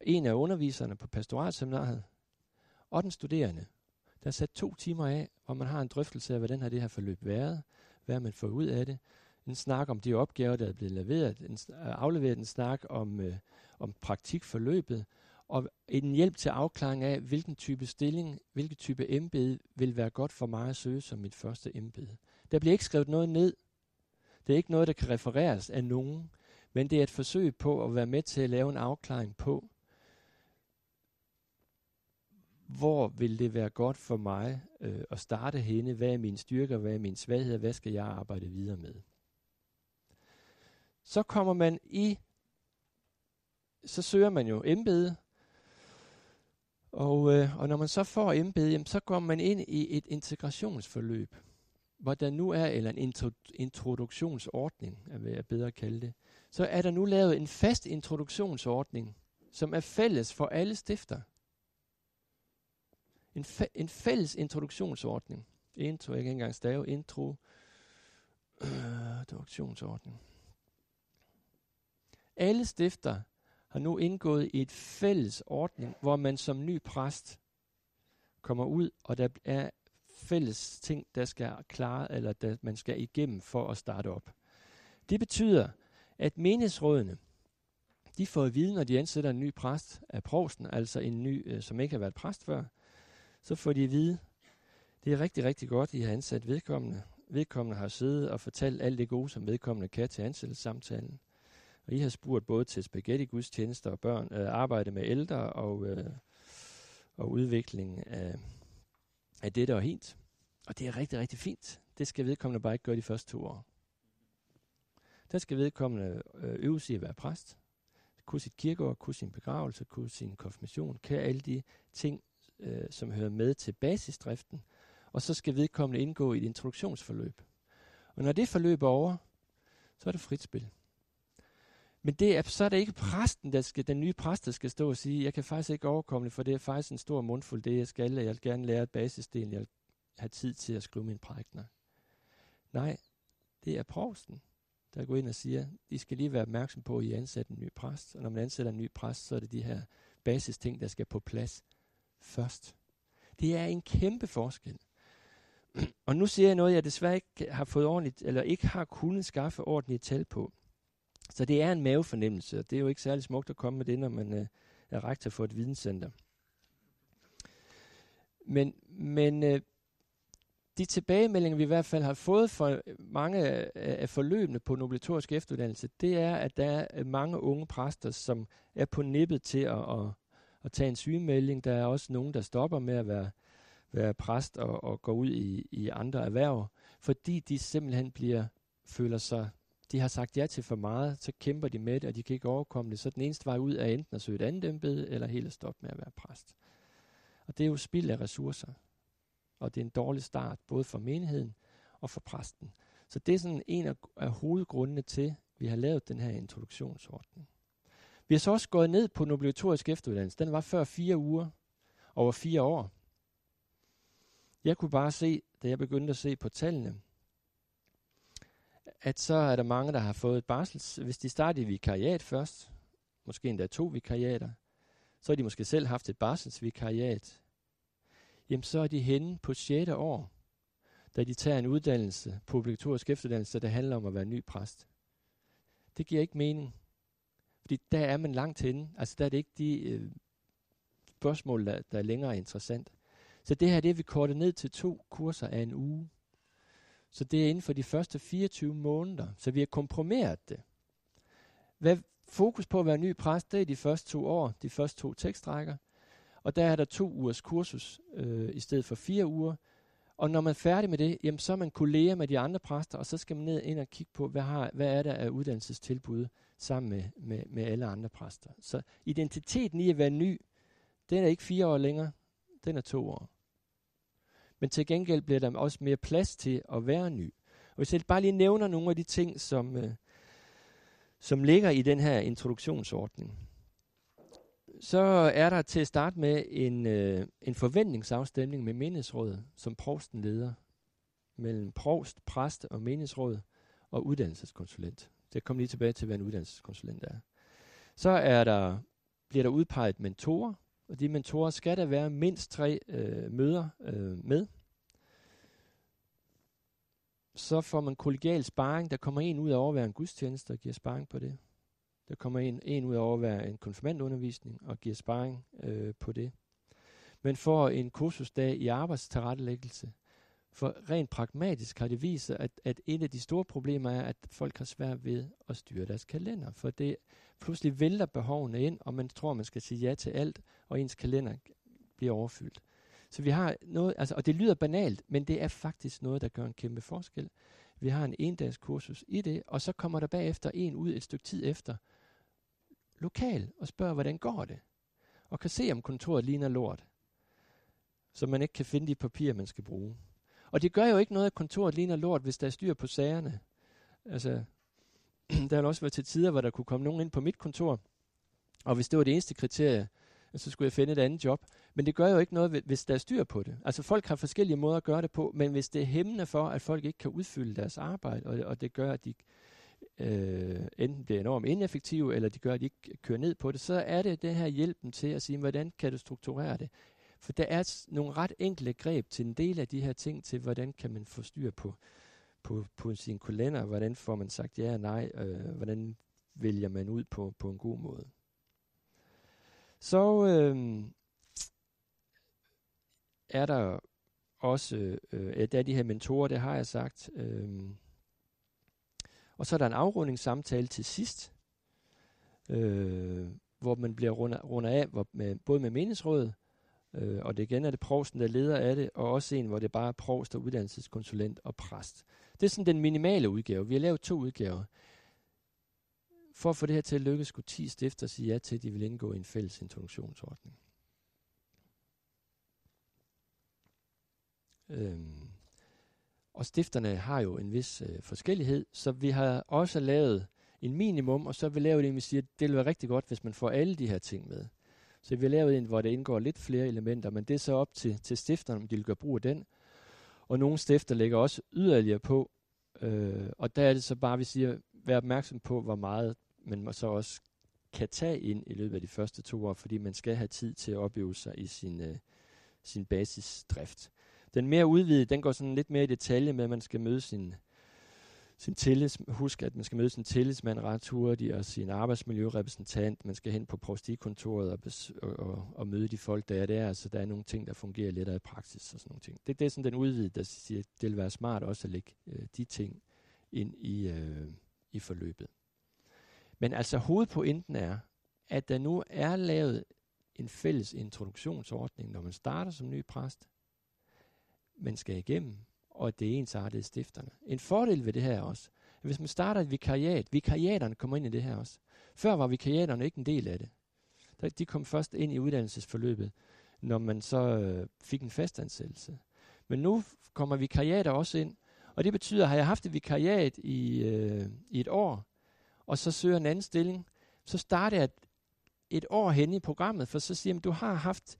en af underviserne på pastoralseminaret, og den studerende. Der er sat to timer af, hvor man har en drøftelse af, hvordan har det her forløb været, hvad man får ud af det, en snak om de opgaver, der er blevet leveret, en, afleveret en snak om, øh, om praktikforløbet, og en hjælp til afklaring af, hvilken type stilling, hvilken type embede vil være godt for mig at søge som mit første embede. Der bliver ikke skrevet noget ned. Det er ikke noget, der kan refereres af nogen, men det er et forsøg på at være med til at lave en afklaring på, hvor vil det være godt for mig øh, at starte henne, hvad er mine styrker, hvad er mine svagheder, hvad skal jeg arbejde videre med så kommer man i, så søger man jo embede, og, øh, og når man så får embede, jamen, så går man ind i et integrationsforløb, hvor der nu er, eller en intro, introduktionsordning, er hvad jeg bedre kalde det, så er der nu lavet en fast introduktionsordning, som er fælles for alle stifter. En, fa- en fælles introduktionsordning. Intro, jeg kan ikke engang stave, intro, øh, introduktionsordning. Alle stifter har nu indgået i et fælles ordning, hvor man som ny præst kommer ud, og der er fælles ting, der skal klare, eller der man skal igennem for at starte op. Det betyder, at menighedsrådene, de får at vide, når de ansætter en ny præst af provsten, altså en ny, øh, som ikke har været præst før, så får de at vide, det er rigtig, rigtig godt, I har ansat vedkommende. Vedkommende har siddet og fortalt alt det gode, som vedkommende kan til ansættelsessamtalen. Og I har spurgt både til spaghetti gudstjenester og børn, øh, arbejde med ældre og, øh, og udvikling af, af det, der er helt. Og det er rigtig, rigtig fint. Det skal vedkommende bare ikke gøre de første to år. Der skal vedkommende øh, øve sig at være præst. Kunne sit kirkeår, kunne sin begravelse, kunne sin konfirmation, kan alle de ting, øh, som hører med til basisdriften. Og så skal vedkommende indgå i et introduktionsforløb. Og når det forløb er over, så er det frit spil. Men det er, så er det ikke præsten, der skal, den nye præst, der skal stå og sige, jeg kan faktisk ikke overkomme det, for det er faktisk en stor mundfuld, det jeg skal, jeg vil gerne lære et basisdel, jeg vil have tid til at skrive min prægner. Nej, det er provsten. der går ind og siger, I skal lige være opmærksom på, at I ansætter en ny præst. Og når man ansætter en ny præst, så er det de her basis ting, der skal på plads først. Det er en kæmpe forskel. Og nu siger jeg noget, jeg desværre ikke har fået ordentligt, eller ikke har kunnet skaffe ordentligt tal på. Så det er en mavefornemmelse, og det er jo ikke særlig smukt at komme med det, når man øh, er rektor for et videnscenter. Men, men øh, de tilbagemeldinger, vi i hvert fald har fået for mange af forløbene på en obligatorisk efteruddannelse, det er, at der er mange unge præster, som er på nippet til at, at, at tage en sygemelding. Der er også nogen, der stopper med at være, være præst og, og går ud i, i andre erhverv, fordi de simpelthen bliver føler sig de har sagt ja til for meget, så kæmper de med det, og de kan ikke overkomme det. Så den eneste vej ud er enten at søge et andet embede, eller helt at stoppe med at være præst. Og det er jo spild af ressourcer. Og det er en dårlig start, både for menigheden og for præsten. Så det er sådan en af, af hovedgrundene til, at vi har lavet den her introduktionsordning. Vi har så også gået ned på den obligatoriske efteruddannelse. Den var før fire uger, over fire år. Jeg kunne bare se, da jeg begyndte at se på tallene, at så er der mange, der har fået et barsels... Hvis de starter i vikariat først, måske endda to vikariater, så har de måske selv haft et barselsvikariat. Jamen, så er de henne på 6. år, da de tager en uddannelse på obligatorisk efteruddannelse, der handler om at være ny præst. Det giver ikke mening. Fordi der er man langt henne. Altså, der er det ikke de øh, spørgsmål, der, der er længere interessant. Så det her, det er vi kortet ned til to kurser af en uge. Så det er inden for de første 24 måneder. Så vi har komprimeret det. Hvad fokus på at være ny præst, det er de første to år, de første to tekstrækker. Og der er der to ugers kursus øh, i stedet for fire uger. Og når man er færdig med det, jamen, så er man kolleger med de andre præster, og så skal man ned ind og kigge på, hvad, har, hvad er der af uddannelsestilbud sammen med, med, med alle andre præster. Så identiteten i at være ny, den er ikke fire år længere, den er to år. Men til gengæld bliver der også mere plads til at være ny. Og hvis jeg bare lige nævner nogle af de ting, som, øh, som ligger i den her introduktionsordning, så er der til at starte med en, øh, en forventningsafstemning med menighedsrådet, som provsten leder, mellem provst, præst og menighedsråd og uddannelseskonsulent. Det kommer lige tilbage til, hvad en uddannelseskonsulent er. Så er der, bliver der udpeget mentorer, og de mentorer skal der være mindst tre øh, møder øh, med. Så får man kollegial sparring. Der kommer en ud af at overvære en gudstjeneste og giver sparring på det. Der kommer en, en ud af at overvære en konfirmandundervisning og giver sparring øh, på det. Men får en kursusdag i arbejdstilrettelæggelse. For rent pragmatisk har det vist sig, at, at et af de store problemer er, at folk har svært ved at styre deres kalender. For det pludselig vælter behovene ind, og man tror, man skal sige ja til alt, og ens kalender bliver overfyldt. Så vi har noget, altså, og det lyder banalt, men det er faktisk noget, der gør en kæmpe forskel. Vi har en endags kursus i det, og så kommer der bagefter en ud et stykke tid efter, lokal, og spørger, hvordan går det? Og kan se, om kontoret ligner lort. Så man ikke kan finde de papirer, man skal bruge. Og det gør jo ikke noget, at kontoret ligner lort, hvis der er styr på sagerne. Altså, der har også været til tider, hvor der kunne komme nogen ind på mit kontor, og hvis det var det eneste kriterie, så skulle jeg finde et andet job. Men det gør jo ikke noget, hvis der er styr på det. Altså folk har forskellige måder at gøre det på, men hvis det er hæmmende for, at folk ikke kan udfylde deres arbejde, og, og det gør, at de øh, enten bliver enormt ineffektive, eller de gør, at de ikke kører ned på det, så er det den her hjælpen til at sige, hvordan kan du strukturere det? For der er nogle ret enkle greb til en del af de her ting, til hvordan kan man få styr på, på, på sin kalender, hvordan får man sagt ja og nej, øh, hvordan vælger man ud på, på en god måde. Så øh, er der også, øh, der er de her mentorer, det har jeg sagt. Øh, og så er der en afrundingssamtale til sidst, øh, hvor man bliver rundet, rundet af, hvor med, både med meningsrådet, øh, og det igen er det provsten, der leder af det, og også en, hvor det bare er provst og uddannelseskonsulent og præst. Det er sådan den minimale udgave. Vi har lavet to udgaver. For at få det her til at lykkes, skulle 10 stifter sige ja til, at de vil indgå i en fælles introduktionsordning. Øhm. Og stifterne har jo en vis øh, forskellighed, så vi har også lavet en minimum, og så har vi lavet en, vi siger, det vil være rigtig godt, hvis man får alle de her ting med. Så vi har lavet en, hvor der indgår lidt flere elementer, men det er så op til, til stifterne, om de vil gøre brug af den. Og nogle stifter lægger også yderligere på, øh, og der er det så bare, vi siger, vær opmærksom på, hvor meget man så også kan tage ind i løbet af de første to år, fordi man skal have tid til at opøve sig i sin, øh, sin basisdrift. Den mere udvidede, den går sådan lidt mere i detalje med, at man skal møde sin, sin tillids, husk, at man skal møde sin tillidsmand ret hurtigt, og sin arbejdsmiljørepræsentant, man skal hen på prostikontoret og, bes, og, og, og møde de folk, der er der, så der er nogle ting, der fungerer lettere i praksis og sådan nogle ting. Det, det er sådan den udvidede, der siger, at det vil være smart også at lægge øh, de ting ind i, øh, i forløbet. Men altså hovedpointen er, at der nu er lavet en fælles introduktionsordning, når man starter som ny præst, man skal igennem, og at det er ensartet stifterne. En fordel ved det her også, at hvis man starter et vikariat, vikariaterne kommer ind i det her også. Før var vikariaterne ikke en del af det. De kom først ind i uddannelsesforløbet, når man så øh, fik en fastansættelse. Men nu kommer vikariater også ind, og det betyder, at har jeg haft et vikariat i, øh, i et år, og så søger en anden stilling, så starter jeg et, et år hen i programmet, for så siger man, du har haft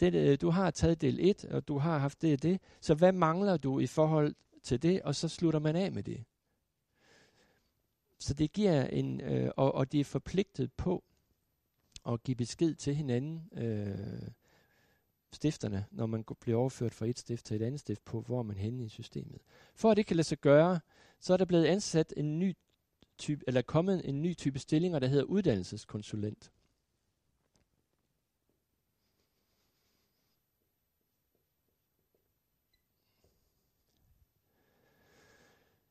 det, øh, du har taget del 1, og du har haft det og det, så hvad mangler du i forhold til det, og så slutter man af med det. Så det giver en, øh, og, og de er forpligtet på at give besked til hinanden, øh, stifterne, når man bliver overført fra et stift til et andet stift, på hvor man er henne i systemet. For at det kan lade sig gøre, så er der blevet ansat en ny type, eller kommet en ny type stillinger, der hedder uddannelseskonsulent.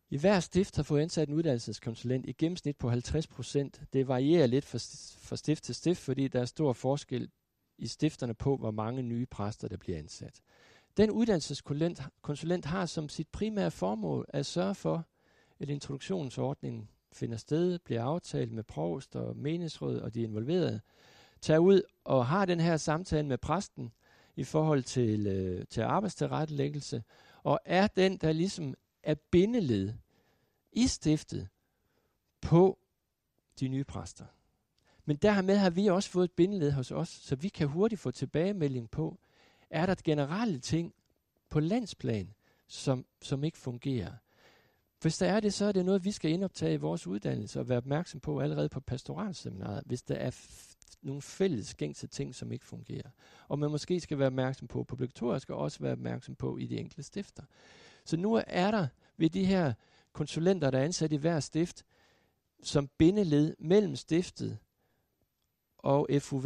I hver stift har fået ansat en uddannelseskonsulent i gennemsnit på 50 procent. Det varierer lidt fra, fra stift til stift, fordi der er stor forskel i stifterne på, hvor mange nye præster, der bliver ansat. Den uddannelseskonsulent konsulent har som sit primære formål at sørge for, at introduktionsordningen finder sted, bliver aftalt med provst og meningsråd og de involverede, tager ud og har den her samtale med præsten i forhold til, øh, til arbejdstilrettelæggelse, og er den, der ligesom er bindeled i stiftet på de nye præster. Men dermed har vi også fået et bindeled hos os, så vi kan hurtigt få tilbagemelding på, er der generelle ting på landsplan, som, som ikke fungerer. Hvis der er det, så er det noget, vi skal indoptage i vores uddannelse og være opmærksom på allerede på pastoralseminaret, hvis der er nogle fælles gængse ting, som ikke fungerer. Og man måske skal være opmærksom på, publikatorisk og også være opmærksom på i de enkelte stifter. Så nu er der ved de her konsulenter, der er ansat i hver stift, som bindeled mellem stiftet og FUV,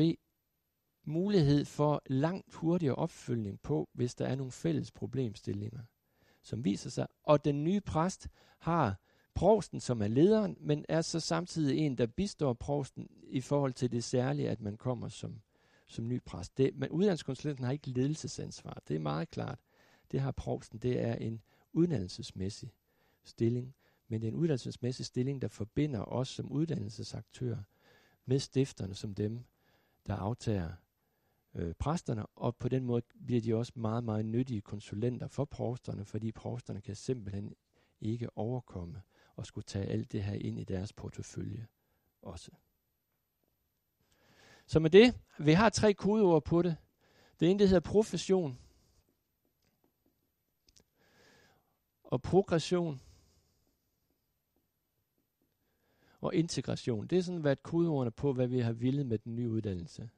mulighed for langt hurtigere opfølgning på, hvis der er nogle fælles problemstillinger, som viser sig. Og den nye præst har provsten, som er lederen, men er så samtidig en, der bistår provsten i forhold til det særlige, at man kommer som, som ny præst. Det, men uddannelseskonsulenten har ikke ledelsesansvar. Det er meget klart. Det har provsten. Det er en uddannelsesmæssig stilling, men det er en uddannelsesmæssig stilling, der forbinder os som uddannelsesaktør med stifterne som dem, der aftager øh, præsterne, og på den måde bliver de også meget, meget nyttige konsulenter for provsterne, fordi provsterne kan simpelthen ikke overkomme og skulle tage alt det her ind i deres portefølje også. Så med det, vi har tre kodeord på det. Det ene, det hedder profession, og progression og integration. Det er sådan været kodeordene på, hvad vi har ville med den nye uddannelse.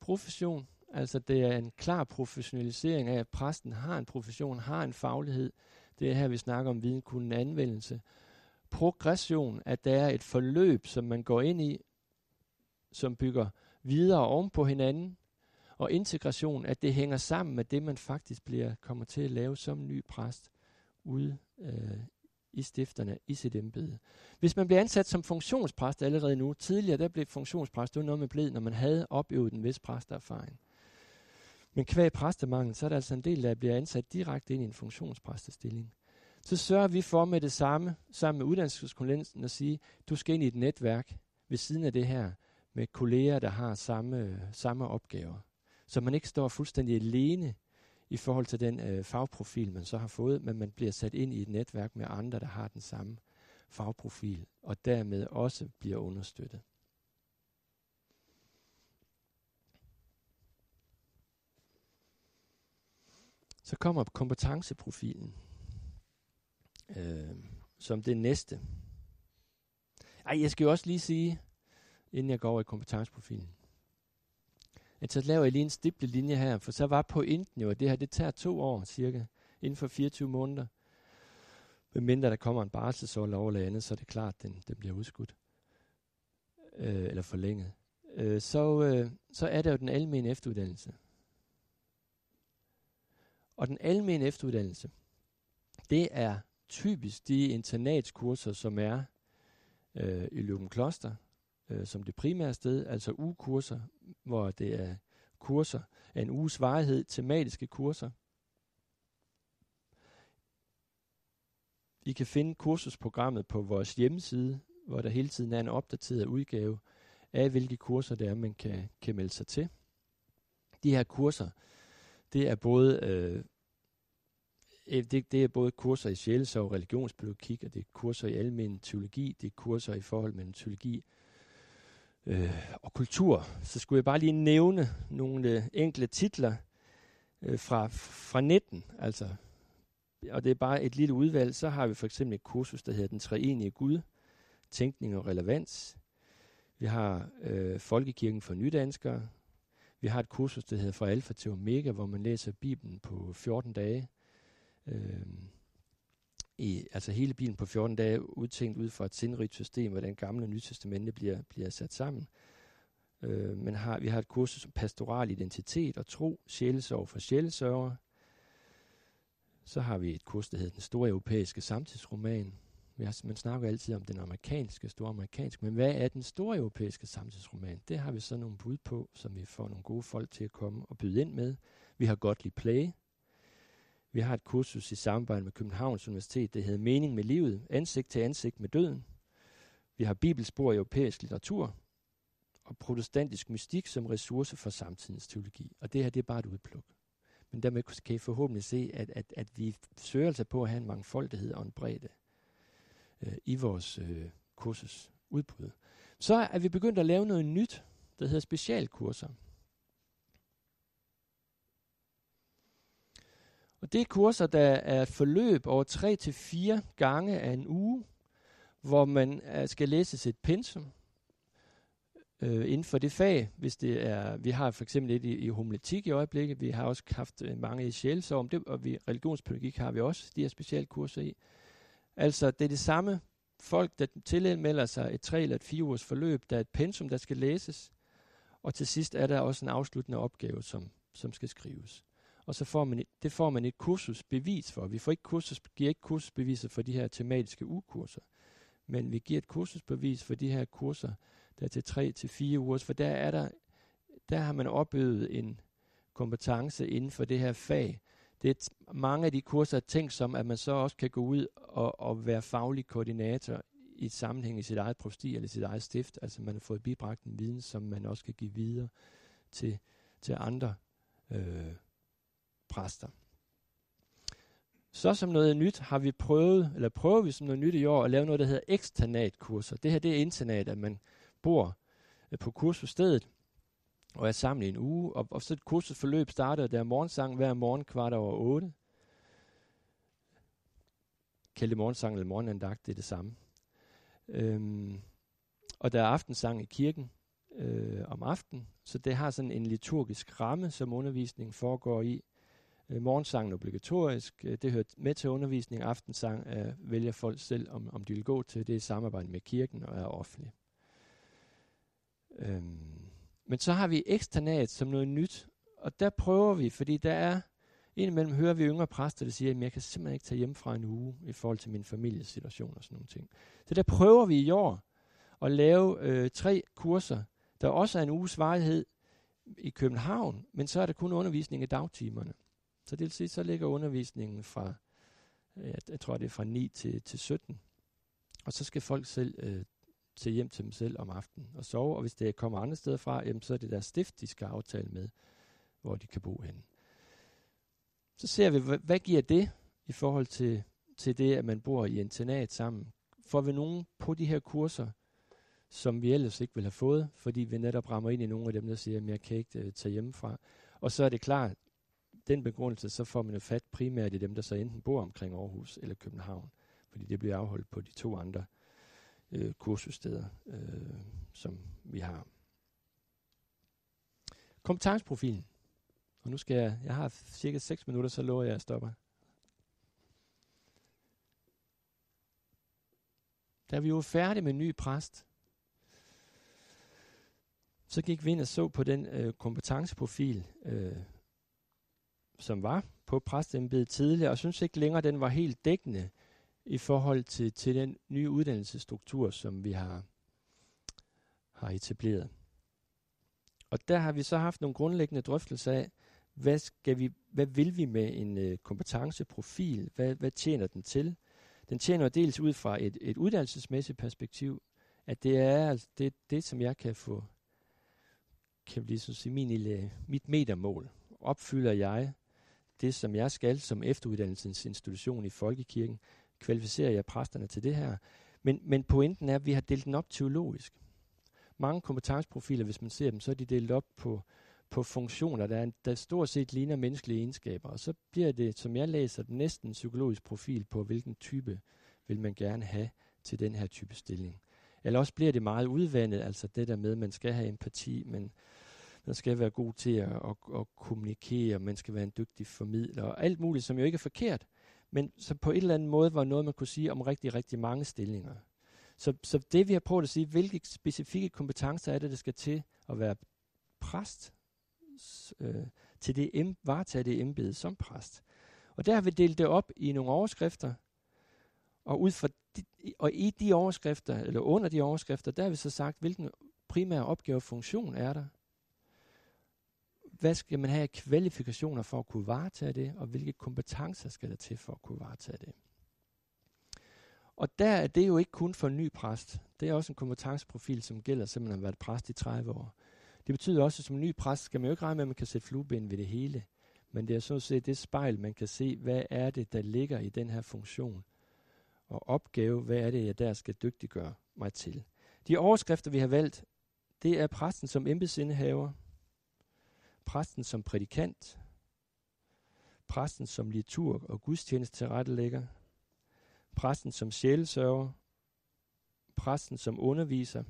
Profession, altså det er en klar professionalisering af, at præsten har en profession, har en faglighed. Det er her, vi snakker om viden, kun anvendelse. Progression, at der er et forløb, som man går ind i, som bygger videre oven på hinanden, og integration, at det hænger sammen med det, man faktisk bliver kommer til at lave som ny præst ude øh, i stifterne, i sit embede. Hvis man bliver ansat som funktionspræst allerede nu, tidligere der blev funktionspræst, det var noget med blev, når man havde opøvet en vis præsterfaring. Men kvæg præstemangel, så er der altså en del, der bliver ansat direkte ind i en funktionspræstestilling. Så sørger vi for med det samme, sammen med uddannelseskonsulenten, at sige, du skal ind i et netværk ved siden af det her, med kolleger, der har samme, samme opgaver så man ikke står fuldstændig alene i forhold til den øh, fagprofil, man så har fået, men man bliver sat ind i et netværk med andre, der har den samme fagprofil, og dermed også bliver understøttet. Så kommer kompetenceprofilen, øh, som det næste. Ej, jeg skal jo også lige sige, inden jeg går over i kompetenceprofilen, at så laver jeg lige en stiplet linje her, for så var pointen jo, at det her, det tager to år cirka, inden for 24 måneder. Men mindre der kommer en barselsår eller andet, så er det klart, at den, den bliver udskudt. Øh, eller forlænget. Øh, så, øh, så er det jo den almene efteruddannelse. Og den almene efteruddannelse, det er typisk de internatskurser, som er øh, i Løben Kloster, øh, som det primære sted, altså ugekurser, hvor det er kurser af en uges varighed, tematiske kurser. I kan finde kursusprogrammet på vores hjemmeside, hvor der hele tiden er en opdateret udgave af, hvilke kurser det er, man kan, kan melde sig til. De her kurser, det er både øh, det, det er både kurser i sjælesov, religionspædagogik, og det er kurser i almen teologi, det er kurser i forhold mellem teologi øh, og kultur. Så skulle jeg bare lige nævne nogle øh, enkle titler øh, fra, fra 19, altså, og det er bare et lille udvalg. Så har vi for eksempel et kursus, der hedder Den treenige Gud, Tænkning og Relevans. Vi har øh, Folkekirken for Nydanskere. Vi har et kursus, der hedder Fra Alfa til Omega, hvor man læser Bibelen på 14 dage. Øh, i, altså hele bilen på 14 dage udtænkt ud fra et sindrigt system, hvordan gamle og nye testamente bliver, bliver sat sammen. Øh, men har, vi har et kursus om pastoral identitet og tro, sjælesorg for sjælesørger. Så har vi et kursus, der hedder Den Store Europæiske Samtidsroman. Vi har, man snakker altid om den amerikanske, store amerikanske, men hvad er den store europæiske samtidsroman? Det har vi så nogle bud på, som vi får nogle gode folk til at komme og byde ind med. Vi har Godly Play, vi har et kursus i samarbejde med Københavns Universitet, der hedder Mening med livet, ansigt til ansigt med døden. Vi har bibelspor i europæisk litteratur og protestantisk mystik som ressource for samtidens teologi. Og det her, det er bare et udpluk. Men dermed kan I forhåbentlig se, at, at, at vi søger altså på at have en mangfoldighed og en bredde øh, i vores øh, kursusudbud. Så er vi begyndt at lave noget nyt, der hedder specialkurser. Og det er kurser, der er forløb over 3 til fire gange af en uge, hvor man øh, skal læse sit pensum øh, inden for det fag. Hvis det er, vi har for eksempel et i, i homiletik i øjeblikket, vi har også haft øh, mange i sjælsorg, det, og vi, religionspædagogik har vi også de her specialkurser i. Altså, det er det samme folk, der tilmelder sig et tre eller et fire ugers forløb, der er et pensum, der skal læses, og til sidst er der også en afsluttende opgave, som, som skal skrives og så får man et, det får man et kursusbevis for. Vi får ikke kursus, giver ikke kursusbeviser for de her tematiske ukurser, men vi giver et kursusbevis for de her kurser, der er til 3 til fire uger, for der er der, der har man opøvet en kompetence inden for det her fag. Det er mange af de kurser er tænkt som, at man så også kan gå ud og, og være faglig koordinator i et sammenhæng i sit eget prosti eller sit eget stift. Altså man har fået bibragt en viden, som man også kan give videre til, til andre øh, præster. Så som noget nyt har vi prøvet, eller prøver vi som noget nyt i år, at lave noget, der hedder eksternatkurser. Det her det er internat, at man bor øh, på kursusstedet og er sammen i en uge. Og, og så et kursusforløb starter, der er morgensang hver morgen kvart over otte. Kald det morgensang eller morgenandagt, det er det samme. Øhm, og der er aftensang i kirken øh, om aftenen, så det har sådan en liturgisk ramme, som undervisningen foregår i. Øh, morgensangen er obligatorisk. Øh, det hører med til undervisning. Aftensang øh, vælger folk selv, om, om de vil gå til. Det er samarbejde med kirken og er offentlig. Øhm. Men så har vi eksternat som noget nyt. Og der prøver vi, fordi der er Indimellem hører vi yngre præster, der siger, at jeg kan simpelthen ikke tage hjem fra en uge i forhold til min familiesituation og sådan nogle ting. Så der prøver vi i år at lave øh, tre kurser, der også er en uges varighed i København, men så er der kun undervisning i dagtimerne. Så det vil sige, så ligger undervisningen fra, øh, jeg, tror det er fra 9 til, til 17. Og så skal folk selv øh, til hjem til dem selv om aftenen og sove. Og hvis det kommer andre steder fra, jamen, så er det der stift, de skal aftale med, hvor de kan bo henne. Så ser vi, hvad, hvad giver det i forhold til, til det, at man bor i internat sammen? Får vi nogen på de her kurser, som vi ellers ikke ville have fået, fordi vi netop rammer ind i nogle af dem, der siger, at jeg kan ikke uh, tage hjemmefra. Og så er det klart, den begrundelse, så får man jo fat primært i dem, der så enten bor omkring Aarhus eller København. fordi det bliver afholdt på de to andre øh, kursussteder, øh, som vi har. Kompetenceprofilen. Og nu skal jeg, jeg har cirka 6 minutter, så lover jeg at stoppe. Da vi var færdige med en ny præst, så gik vi ind og så på den øh, kompetenceprofil, øh, som var på præstembedet tidligere, og synes ikke længere, den var helt dækkende i forhold til, til den nye uddannelsesstruktur, som vi har, har etableret. Og der har vi så haft nogle grundlæggende drøftelser af, hvad, skal vi, hvad vil vi med en øh, kompetenceprofil? Hvad, hvad tjener den til? Den tjener dels ud fra et, et uddannelsesmæssigt perspektiv, at det er altså det, det, som jeg kan få, kan blive ligesom så sige, min lille, mit metermål. Opfylder jeg det, som jeg skal som efteruddannelsesinstitution i Folkekirken? Kvalificerer jeg præsterne til det her? Men, men pointen er, at vi har delt den op teologisk. Mange kompetenceprofiler, hvis man ser dem, så er de delt op på, på funktioner, der, er, der stort set ligner menneskelige egenskaber. Og så bliver det, som jeg læser, næsten en psykologisk profil på, hvilken type vil man gerne have til den her type stilling. Eller også bliver det meget udvandet, altså det der med, at man skal have empati, men man skal være god til at, at, at kommunikere, man skal være en dygtig formidler, og alt muligt, som jo ikke er forkert, men så på en eller anden måde var noget, man kunne sige om rigtig, rigtig mange stillinger. Så, så det vi har prøvet at sige, hvilke specifikke kompetencer er det, der skal til at være præst, øh, til det em, varetage det embede som præst. Og der har vi delt det op i nogle overskrifter, og ud fra de, og i de overskrifter, eller under de overskrifter, der har vi så sagt, hvilken primær opgave og funktion er der. Hvad skal man have af kvalifikationer for at kunne varetage det, og hvilke kompetencer skal der til for at kunne varetage det. Og der er det jo ikke kun for en ny præst. Det er også en kompetenceprofil, som gælder, selvom man har været præst i 30 år. Det betyder også, at som ny præst skal man jo ikke regne med, at man kan sætte flueben ved det hele. Men det er sådan set det spejl, man kan se, hvad er det, der ligger i den her funktion. Og opgave, hvad er det, jeg der skal dygtiggøre mig til. De overskrifter, vi har valgt, det er præsten som embedsindehaver, præsten som prædikant, præsten som liturg og gudstjeneste tilrettelægger, præsten som sjælesørger, præsten som underviser,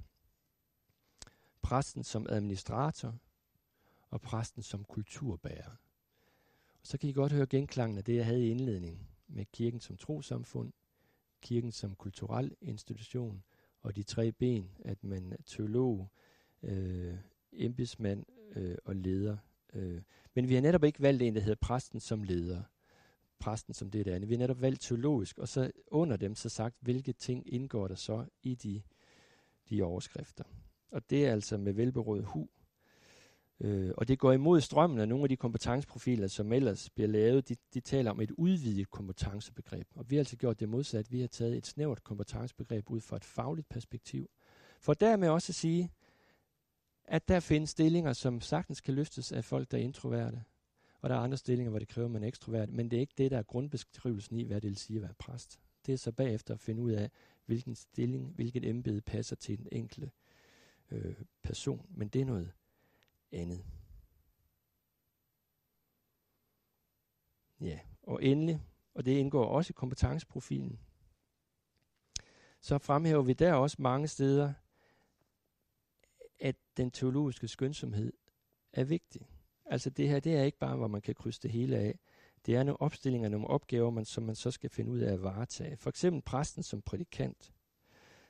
præsten som administrator og præsten som kulturbærer. Og så kan I godt høre genklangen af det, jeg havde i indledningen med kirken som trosamfund, kirken som kulturel institution og de tre ben, at man er teolog, øh, embedsmand øh, og leder. Øh. Men vi har netop ikke valgt en, der hedder præsten som leder præsten som det der andet. Vi har netop valgt teologisk, og så under dem så sagt, hvilke ting indgår der så i de, de overskrifter. Og det er altså med velberådet hu. Øh, og det går imod strømmen af nogle af de kompetenceprofiler, som ellers bliver lavet. De, de taler om et udvidet kompetencebegreb. Og vi har altså gjort det modsat. Vi har taget et snævert kompetencebegreb ud fra et fagligt perspektiv. For dermed også at sige, at der findes stillinger, som sagtens kan løftes af folk, der er introverte. Og der er andre stillinger, hvor det kræver, at man er ekstrovert. Men det er ikke det, der er grundbeskrivelsen i, hvad det vil sige at være præst. Det er så bagefter at finde ud af, hvilken stilling, hvilket embede passer til den enkelte øh, person. Men det er noget andet. Ja, og endelig, og det indgår også i kompetenceprofilen, så fremhæver vi der også mange steder, at den teologiske skønsomhed er vigtig. Altså det her, det er ikke bare, hvor man kan krydse det hele af. Det er nogle opstillinger, nogle opgaver, man, som man så skal finde ud af at varetage. For eksempel præsten som prædikant.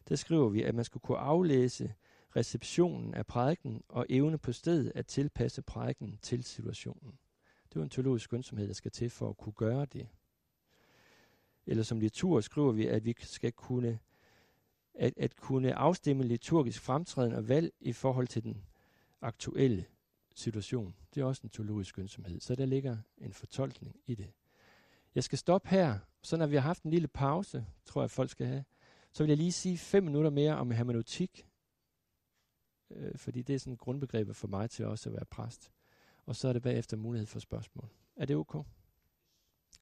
Der skriver vi, at man skal kunne aflæse receptionen af prædiken og evne på stedet at tilpasse prædiken til situationen. Det er en teologisk skønsomhed, der skal til for at kunne gøre det. Eller som litur skriver vi, at vi skal kunne at, at kunne afstemme liturgisk fremtræden og valg i forhold til den aktuelle situation. Det er også en teologisk skønsomhed, så der ligger en fortolkning i det. Jeg skal stoppe her, så når vi har haft en lille pause, tror jeg folk skal have, så vil jeg lige sige fem minutter mere om hermeneutik, øh, fordi det er sådan et grundbegreb for mig til også at være præst. Og så er det bagefter mulighed for spørgsmål. Er det okay?